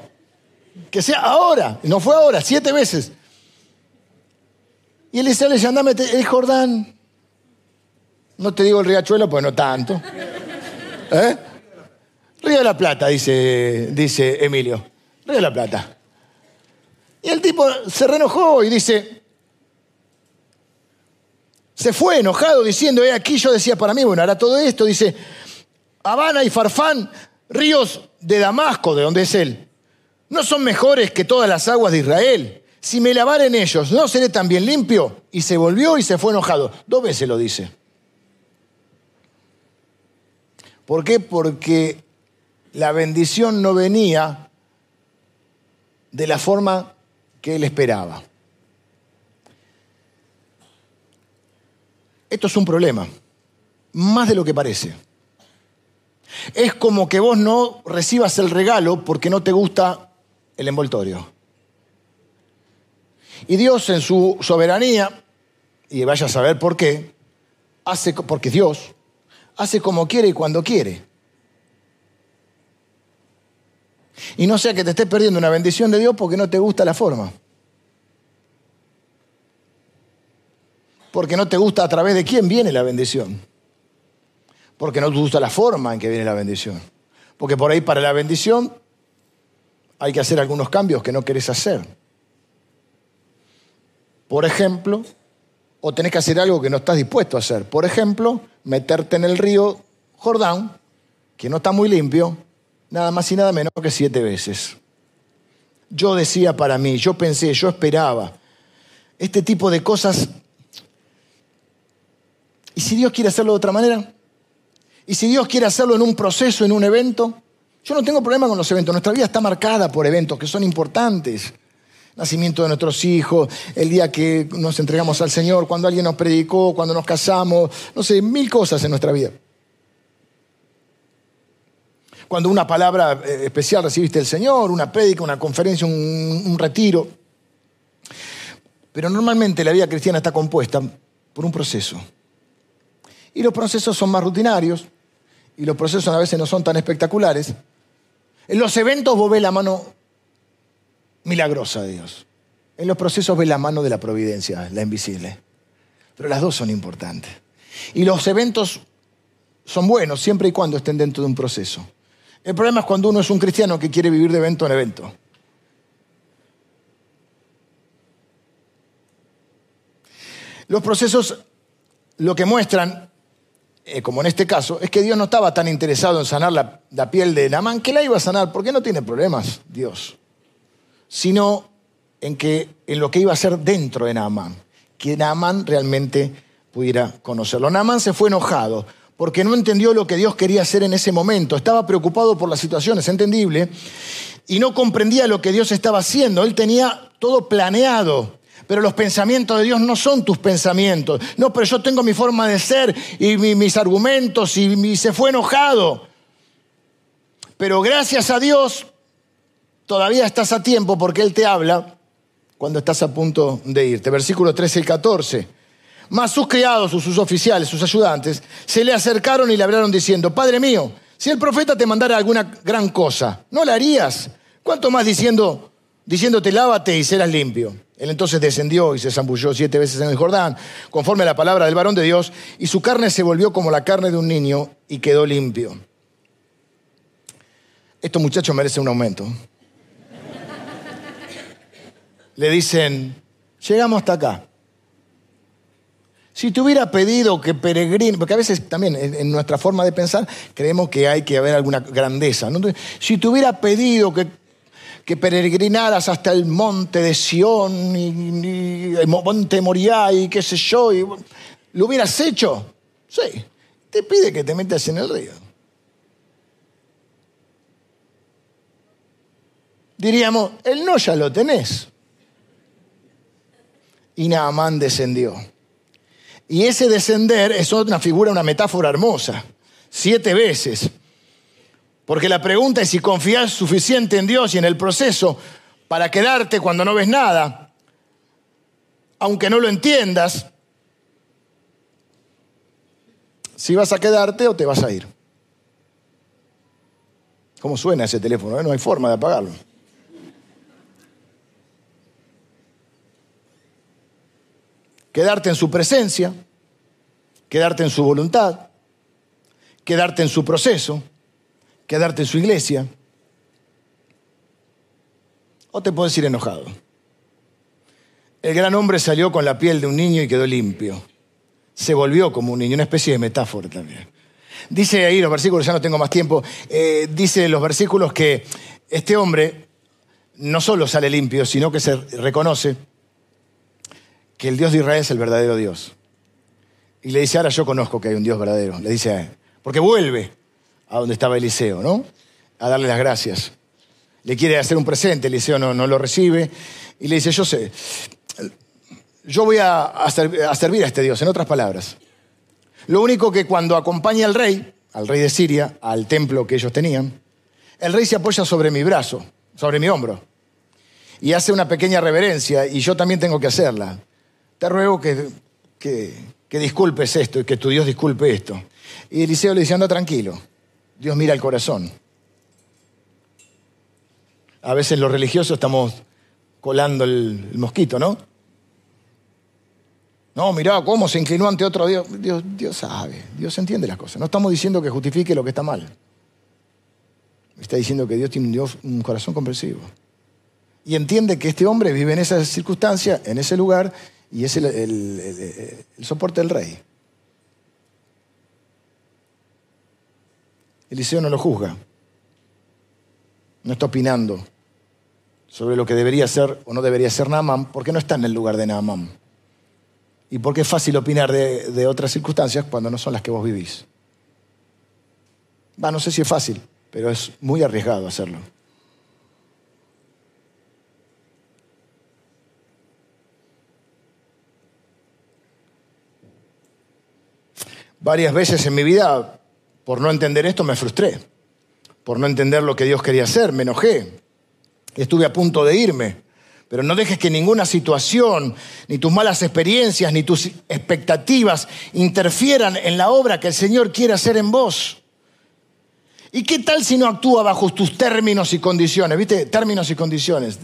S1: Que sea ahora. No fue ahora, siete veces. Y le dice, andame, el Jordán. No te digo el riachuelo, pues no tanto. ¿Eh? Río de la Plata, dice, dice Emilio. Río de la Plata. Y el tipo se reenojó y dice, se fue enojado diciendo, he aquí yo decía para mí, bueno, hará todo esto, dice, Habana y Farfán, ríos de Damasco, de donde es él, no son mejores que todas las aguas de Israel. Si me lavar en ellos, ¿no seré también limpio? Y se volvió y se fue enojado. Dos veces lo dice. ¿Por qué? Porque la bendición no venía de la forma que él esperaba. Esto es un problema, más de lo que parece. Es como que vos no recibas el regalo porque no te gusta el envoltorio. Y Dios en su soberanía, y vaya a saber por qué, hace, porque Dios hace como quiere y cuando quiere. Y no sea que te estés perdiendo una bendición de Dios porque no te gusta la forma. Porque no te gusta a través de quién viene la bendición. Porque no te gusta la forma en que viene la bendición. Porque por ahí para la bendición hay que hacer algunos cambios que no querés hacer. Por ejemplo, o tenés que hacer algo que no estás dispuesto a hacer. Por ejemplo, meterte en el río Jordán, que no está muy limpio, nada más y nada menos que siete veces. Yo decía para mí, yo pensé, yo esperaba. Este tipo de cosas. ¿Y si Dios quiere hacerlo de otra manera? ¿Y si Dios quiere hacerlo en un proceso, en un evento? Yo no tengo problema con los eventos. Nuestra vida está marcada por eventos que son importantes. Nacimiento de nuestros hijos, el día que nos entregamos al Señor, cuando alguien nos predicó, cuando nos casamos, no sé, mil cosas en nuestra vida cuando una palabra eh, especial recibiste del Señor, una prédica, una conferencia, un, retiro. Pero normalmente la vida cristiana está compuesta por un proceso. Y los procesos son más rutinarios y los procesos a veces no son tan espectaculares. En los eventos vos ves la mano milagrosa de Dios. En los procesos ves la mano de la providencia, la invisible. Pero las dos son importantes. Y los eventos son buenos siempre y cuando estén dentro de un proceso. El problema es cuando uno es un cristiano que quiere vivir de evento en evento. Los procesos lo que muestran, eh, como en este caso, es que Dios no estaba tan interesado en sanar la, piel de Naamán, que la iba a sanar, porque no tiene problemas Dios, sino en, que, en lo que iba a hacer dentro de Naamán, que Naamán realmente pudiera conocerlo. Naamán se fue enojado porque no entendió lo que Dios quería hacer en ese momento. Estaba preocupado por la situación, es entendible, y no comprendía lo que Dios estaba haciendo. Él tenía todo planeado. Pero los pensamientos de Dios no son tus pensamientos. No, pero yo tengo mi forma de ser y mis argumentos y se fue enojado. Pero gracias a Dios todavía estás a tiempo porque Él te habla cuando estás a punto de irte. Versículo 13 y 14. Mas sus criados, sus oficiales, sus ayudantes, se le acercaron y le hablaron diciendo, Padre mío, si el profeta te mandara alguna gran cosa, ¿no la harías? ¿Cuánto más diciendo, diciéndote lávate y serás limpio? Él entonces descendió y se zambulló siete veces en el Jordán, conforme a la palabra del varón de Dios, y su carne se volvió como la carne de un niño y quedó limpio. Estos muchachos merecen un aumento. Le dicen, llegamos hasta acá. Si te hubiera pedido que peregrine, porque a veces también en nuestra forma de pensar creemos que hay que haber alguna grandeza. Si te hubiera pedido que, que, peregrinaras hasta el monte de Sión y, el monte Moriah y qué sé yo, ¿lo hubieras hecho? Sí. Te pide que te metas en el río. Diríamos, el no ya lo tenés. Y Naamán descendió. Y ese descender es una figura, una metáfora hermosa. Siete veces. Porque la pregunta es si confías suficiente en Dios y en el proceso para quedarte cuando no ves nada, aunque no lo entiendas, si vas a quedarte o te vas a ir. ¿Cómo suena ese teléfono? Eh? No hay forma de apagarlo. Quedarte en su presencia, quedarte en su voluntad, quedarte en su proceso, quedarte en su iglesia, o te puedes ir enojado. El gran hombre salió con la piel de un niño y quedó limpio. Se volvió como un niño, una especie de metáfora también. Dice ahí los versículos, ya no tengo más tiempo, eh, dice los versículos que este hombre no solo sale limpio, sino que se reconoce que el Dios de Israel es el verdadero Dios. Y le dice, ahora yo conozco que hay un Dios verdadero. Le dice a él, porque vuelve a donde estaba Eliseo, ¿no? A darle las gracias. Le quiere hacer un presente, Eliseo no, no lo recibe. Y le dice, yo sé, yo voy a, a servir a este Dios, en otras palabras. Lo único que cuando acompaña al rey, al rey de Siria, al templo que ellos tenían, el rey se apoya sobre mi brazo, sobre mi hombro, y hace una pequeña reverencia, y yo también tengo que hacerla. Te ruego que, que, disculpes esto y que tu Dios disculpe esto. Y Eliseo le dice, anda tranquilo, Dios mira el corazón. A veces los religiosos estamos colando el mosquito, ¿no? No, mirá cómo se inclinó ante otro Dios. Dios. Dios sabe, Dios entiende las cosas. No estamos diciendo que justifique lo que está mal. Está diciendo que Dios tiene un, Dios, un corazón comprensivo. Y entiende que este hombre vive en esa circunstancia, en ese lugar, y es el, soporte del rey. Eliseo no lo juzga. No está opinando sobre lo que debería ser o no debería ser Naamán, porque no está en el lugar de Naamán. Y porque es fácil opinar de, otras circunstancias cuando no son las que vos vivís. Va, no sé si es fácil, pero es muy arriesgado hacerlo. Varias veces en mi vida, por no entender esto, me frustré. Por no entender lo que Dios quería hacer, me enojé. Estuve a punto de irme. Pero no dejes que ninguna situación, ni tus malas experiencias, ni tus expectativas interfieran en la obra que el Señor quiere hacer en vos. ¿Y qué tal si no actúa bajo tus términos y condiciones? ¿Viste? Términos y condiciones.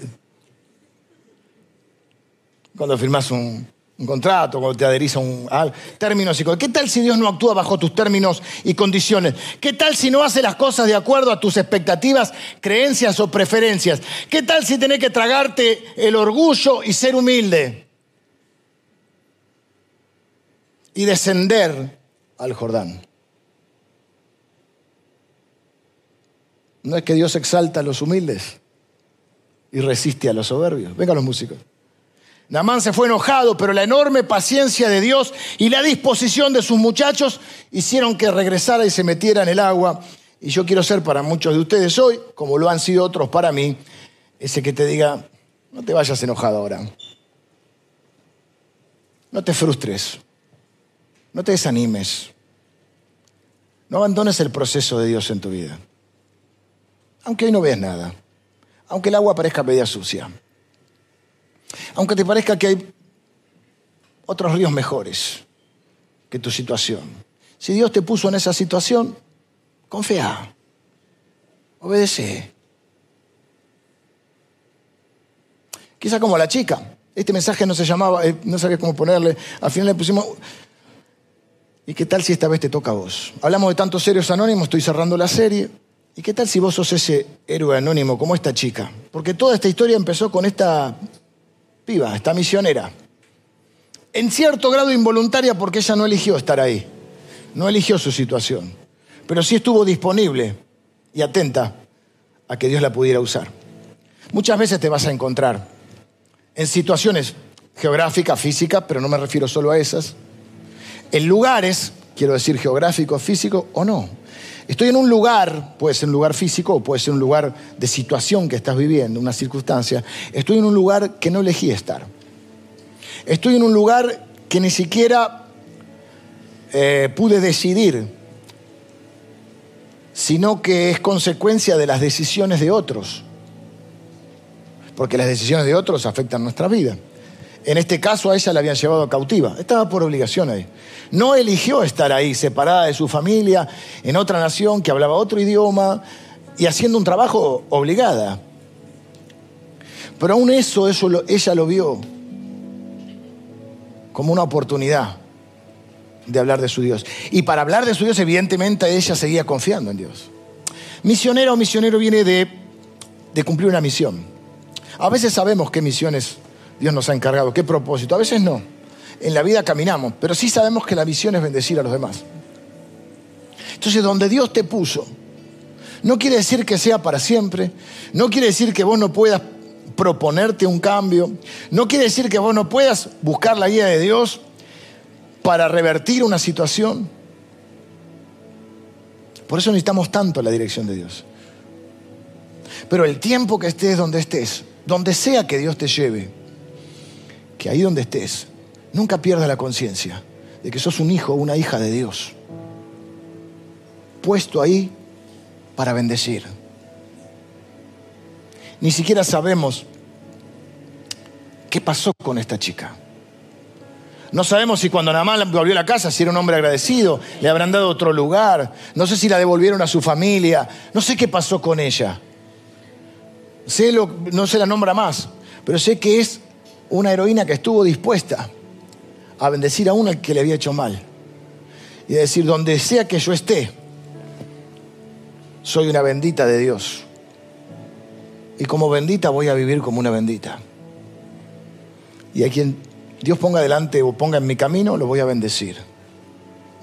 S1: Cuando firmas un, un contrato, cuando te adherís a un términos y ¿Qué tal si Dios no actúa bajo tus términos y condiciones? ¿Qué tal si no hace las cosas de acuerdo a tus expectativas, creencias o preferencias? ¿Qué tal si tenés que tragarte el orgullo y ser humilde? Y descender al Jordán. No es que Dios exalta a los humildes y resiste a los soberbios. Vengan los músicos. Namán se fue enojado, pero la enorme paciencia de Dios y la disposición de sus muchachos hicieron que regresara y se metiera en el agua. Y yo quiero ser para muchos de ustedes hoy, como lo han sido otros para mí, ese que te diga, no te vayas enojado ahora. No te frustres. No te desanimes. No abandones el proceso de Dios en tu vida. Aunque hoy no veas nada. Aunque el agua parezca media sucia. Aunque te parezca que hay otros ríos mejores que tu situación. Si Dios te puso en esa situación, confía, obedece. Quizá como la chica. Este mensaje no se llamaba, eh, no sabía cómo ponerle. Al final le pusimos. ¿Y qué tal si esta vez te toca a vos? Hablamos de tantos serios anónimos, estoy cerrando la serie. ¿Y qué tal si vos sos ese héroe anónimo como esta chica? Porque toda esta historia empezó con esta piba, esta misionera. En cierto grado involuntaria porque ella no eligió estar ahí, no eligió su situación, pero sí estuvo disponible y atenta a que Dios la pudiera usar. Muchas veces te vas a encontrar en situaciones geográficas, físicas, pero no me refiero solo a esas, en lugares, quiero decir geográfico, físico o no. Estoy en un lugar, puede ser un lugar físico puede ser un lugar de situación que estás viviendo, una circunstancia. Estoy en un lugar que no elegí estar. Estoy en un lugar que ni siquiera eh, pude decidir, sino que es consecuencia de las decisiones de otros. Porque las decisiones de otros afectan nuestra vida. En este caso a ella la habían llevado cautiva. Estaba por obligación ahí. No eligió estar ahí, separada de su familia, en otra nación que hablaba otro idioma y haciendo un trabajo obligada. Pero aún eso, eso ella lo vio como una oportunidad de hablar de su Dios. Y para hablar de su Dios, evidentemente, ella seguía confiando en Dios. Misionero o misionero viene de, de cumplir una misión. A veces sabemos qué misiones Dios nos ha encargado, qué propósito. A veces no. En la vida caminamos, pero sí sabemos que la visión es bendecir a los demás. Entonces, donde Dios te puso, no quiere decir que sea para siempre, no quiere decir que vos no puedas proponerte un cambio, no quiere decir que vos no puedas buscar la guía de Dios para revertir una situación. Por eso necesitamos tanto la dirección de Dios. Pero el tiempo que estés donde estés, donde sea que Dios te lleve, que ahí donde estés, nunca pierdas la conciencia de que sos un hijo o una hija de Dios, puesto ahí para bendecir. Ni siquiera sabemos qué pasó con esta chica. No sabemos si cuando Namán volvió a la casa, si era un hombre agradecido, le habrán dado otro lugar. No sé si la devolvieron a su familia. No sé qué pasó con ella. Sé lo, no se la nombra más, pero sé que es una heroína que estuvo dispuesta a bendecir a una que le había hecho mal. Y decir, donde sea que yo esté, soy una bendita de Dios. Y como bendita voy a vivir como una bendita. Y a quien Dios ponga delante o ponga en mi camino, lo voy a bendecir.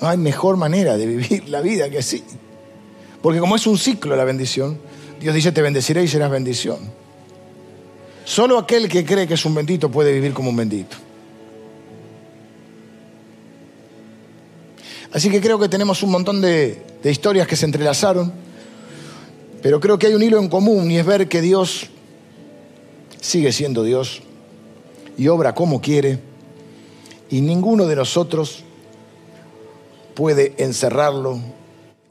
S1: No hay mejor manera de vivir la vida que así. Porque como es un ciclo la bendición, Dios dice, te bendeciré y serás bendición. Solo aquel que cree que es un bendito puede vivir como un bendito. Así que creo que tenemos un montón de, de historias que se entrelazaron, pero creo que hay un hilo en común y es ver que Dios sigue siendo Dios y obra como quiere y ninguno de nosotros puede encerrarlo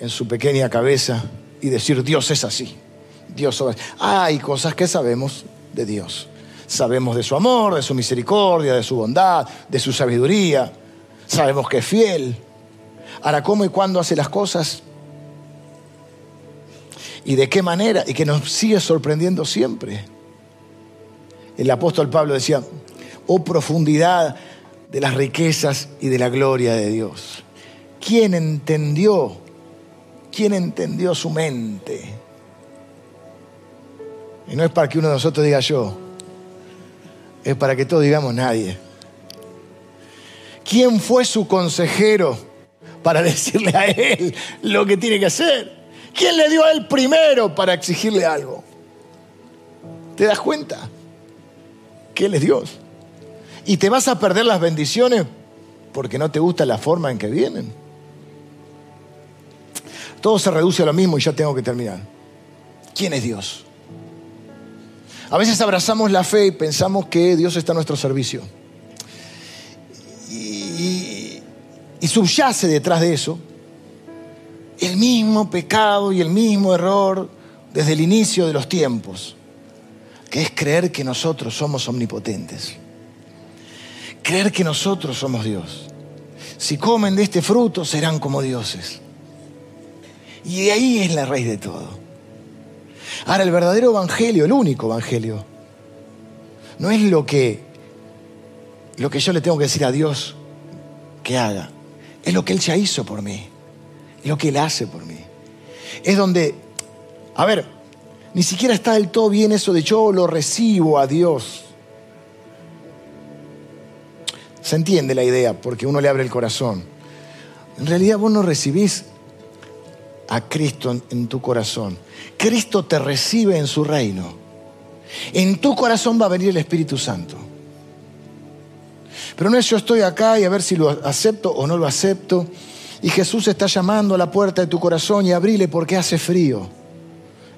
S1: en su pequeña cabeza y decir Dios es así. Dios obra. Hay cosas que sabemos de Dios. Sabemos de su amor, de su misericordia, de su bondad, de su sabiduría. Sabemos que es fiel. Ahora, ¿cómo y cuándo hace las cosas? ¿Y de qué manera? Y que nos sigue sorprendiendo siempre. El apóstol Pablo decía, oh profundidad de las riquezas y de la gloria de Dios. ¿Quién entendió? ¿Quién entendió su mente? Y no es para que uno de nosotros diga yo, es para que todos digamos nadie. ¿Quién fue su consejero para decirle a él lo que tiene que hacer? ¿Quién le dio a él primero para exigirle algo? ¿Te das cuenta? Que Él es Dios. Y te vas a perder las bendiciones porque no te gusta la forma en que vienen. Todo se reduce a lo mismo y ya tengo que terminar. ¿Quién es Dios? A veces abrazamos la fe y pensamos que Dios está a nuestro servicio. Y, subyace detrás de eso el mismo pecado y el mismo error desde el inicio de los tiempos, que es creer que nosotros somos omnipotentes. Creer que nosotros somos Dios. Si comen de este fruto serán como dioses. Y ahí es la raíz de todo. Ahora, el verdadero evangelio, el único evangelio, no es lo que, lo que yo le tengo que decir a Dios que haga. Es lo que Él ya hizo por mí. Es lo que Él hace por mí. Es donde, a ver, ni siquiera está del todo bien eso de yo lo recibo a Dios. Se entiende la idea porque uno le abre el corazón. En realidad vos no recibís a Cristo en, tu corazón. Cristo te recibe en su reino. En tu corazón va a venir el Espíritu Santo. Pero no es yo estoy acá y a ver si lo acepto o no lo acepto. Y Jesús está llamando a la puerta de tu corazón y abrile porque hace frío.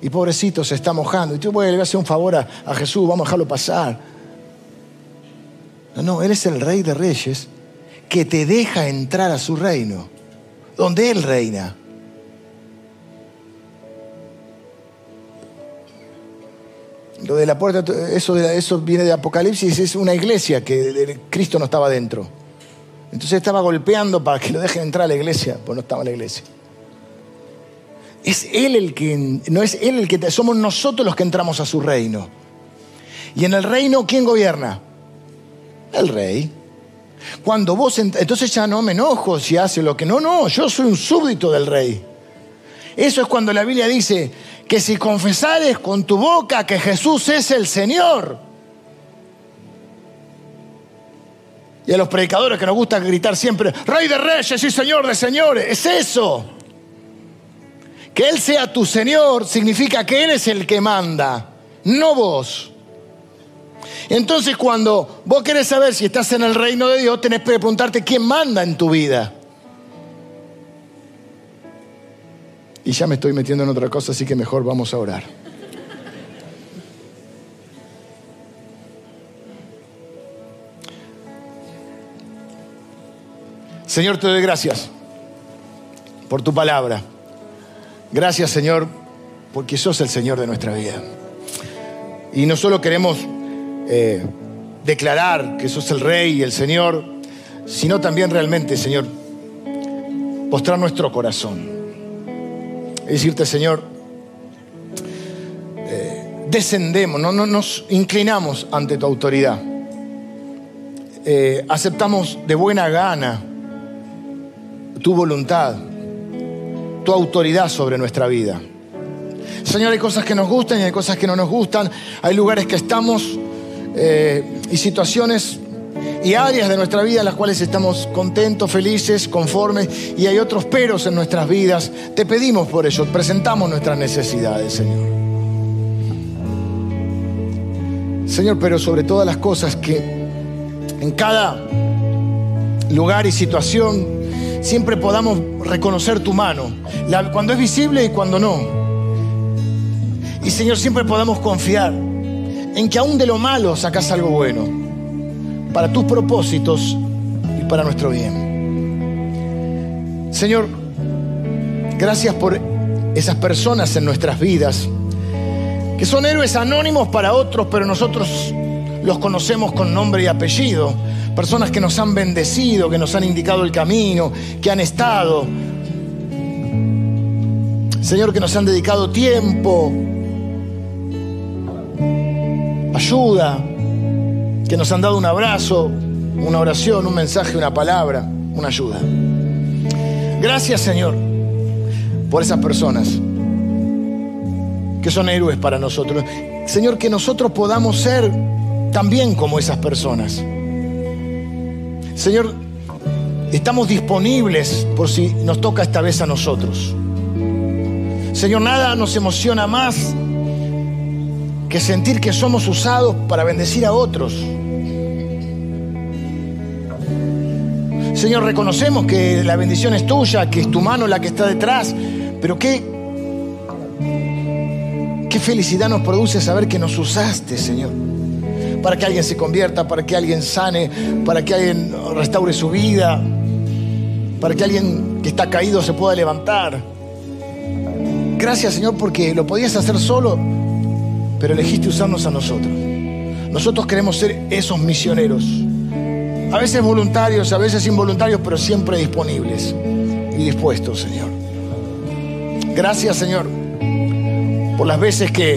S1: Y pobrecito se está mojando. Y tú, voy a hacer un favor a, a Jesús, vamos a dejarlo pasar. No, no, Él es el rey de reyes que te deja entrar a su reino, donde Él reina. Lo de la puerta, eso, eso viene de Apocalipsis, es una iglesia que Cristo no estaba dentro. Entonces estaba golpeando para que lo dejen entrar a la iglesia, pues no estaba en la iglesia. Es Él el que, no es Él el que, somos nosotros los que entramos a su reino. Y en el reino, ¿quién gobierna? El rey. Cuando vos, entonces ya no me enojo si hace lo que no, no, yo soy un súbdito del rey. Eso es cuando la Biblia dice, que si confesares con tu boca que Jesús es el Señor Y a los predicadores que nos gusta gritar siempre, Rey de Reyes y Señor de Señores. Es eso. Que Él sea tu Señor significa que Él es el que manda, no vos. Entonces cuando vos querés saber si estás en el reino de Dios, tenés que preguntarte quién manda en tu vida. Y ya me estoy metiendo en otra cosa, así que mejor vamos a orar. Señor, te doy gracias por tu palabra. Gracias, Señor, porque sos el Señor de nuestra vida. Y no solo queremos eh, declarar que sos el Rey y el Señor, sino también realmente, Señor, postrar nuestro corazón. Y decirte, Señor, eh, descendemos, no, no, nos inclinamos ante tu autoridad. Eh, aceptamos de buena gana tu voluntad, tu autoridad sobre nuestra vida. Señor, hay cosas que nos gustan y hay cosas que no nos gustan. Hay lugares que estamos eh, y situaciones y áreas de nuestra vida en las cuales estamos contentos, felices, conformes y hay otros peros en nuestras vidas. Te pedimos por ello, presentamos nuestras necesidades, Señor. Señor, pero sobre todas las cosas que en cada lugar y situación siempre podamos reconocer tu mano, cuando es visible y cuando no. Y Señor, siempre podamos confiar en que aún de lo malo sacas algo bueno para tus propósitos y para nuestro bien. Señor, gracias por esas personas en nuestras vidas que son héroes anónimos para otros, pero nosotros los conocemos con nombre y apellido. Personas que nos han bendecido, que nos han indicado el camino, que han estado. Señor, que nos han dedicado tiempo, ayuda, que nos han dado un abrazo, una oración, un mensaje, una palabra, una ayuda. Gracias Señor por esas personas que son héroes para nosotros. Señor, que nosotros podamos ser también como esas personas. Señor, estamos disponibles por si nos toca esta vez a nosotros. Señor, nada nos emociona más que sentir que somos usados para bendecir a otros. Señor, reconocemos que la bendición es tuya, que es tu mano la que está detrás, pero qué, qué felicidad nos produce saber que nos usaste, Señor, para que alguien se convierta, para que alguien sane, para que alguien restaure su vida, para que alguien que está caído se pueda levantar. Gracias, Señor, porque lo podías hacer solo pero elegiste usarnos a nosotros. Nosotros queremos ser esos misioneros, a veces voluntarios, a veces involuntarios, pero siempre disponibles y dispuestos, Señor. Gracias, Señor, por las veces que,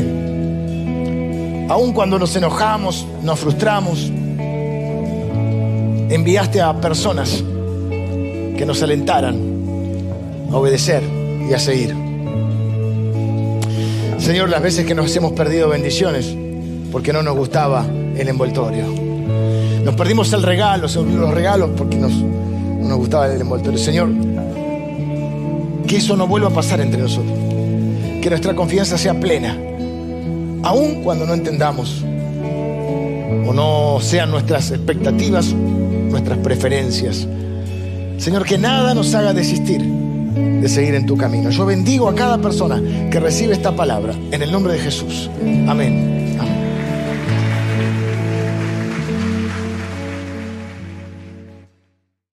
S1: aun cuando nos enojamos, nos frustramos, enviaste a personas que nos alentaran a obedecer y a seguir. Señor, las veces que nos hemos perdido bendiciones porque no nos gustaba el envoltorio. Nos perdimos el regalo, los regalos porque no nos gustaba el envoltorio. Señor, que eso no vuelva a pasar entre nosotros. Que nuestra confianza sea plena, aun cuando no entendamos o no sean nuestras expectativas, nuestras preferencias. Señor, que nada nos haga desistir de seguir en tu camino. Yo bendigo a cada persona que recibe esta palabra en el nombre de Jesús. Amén.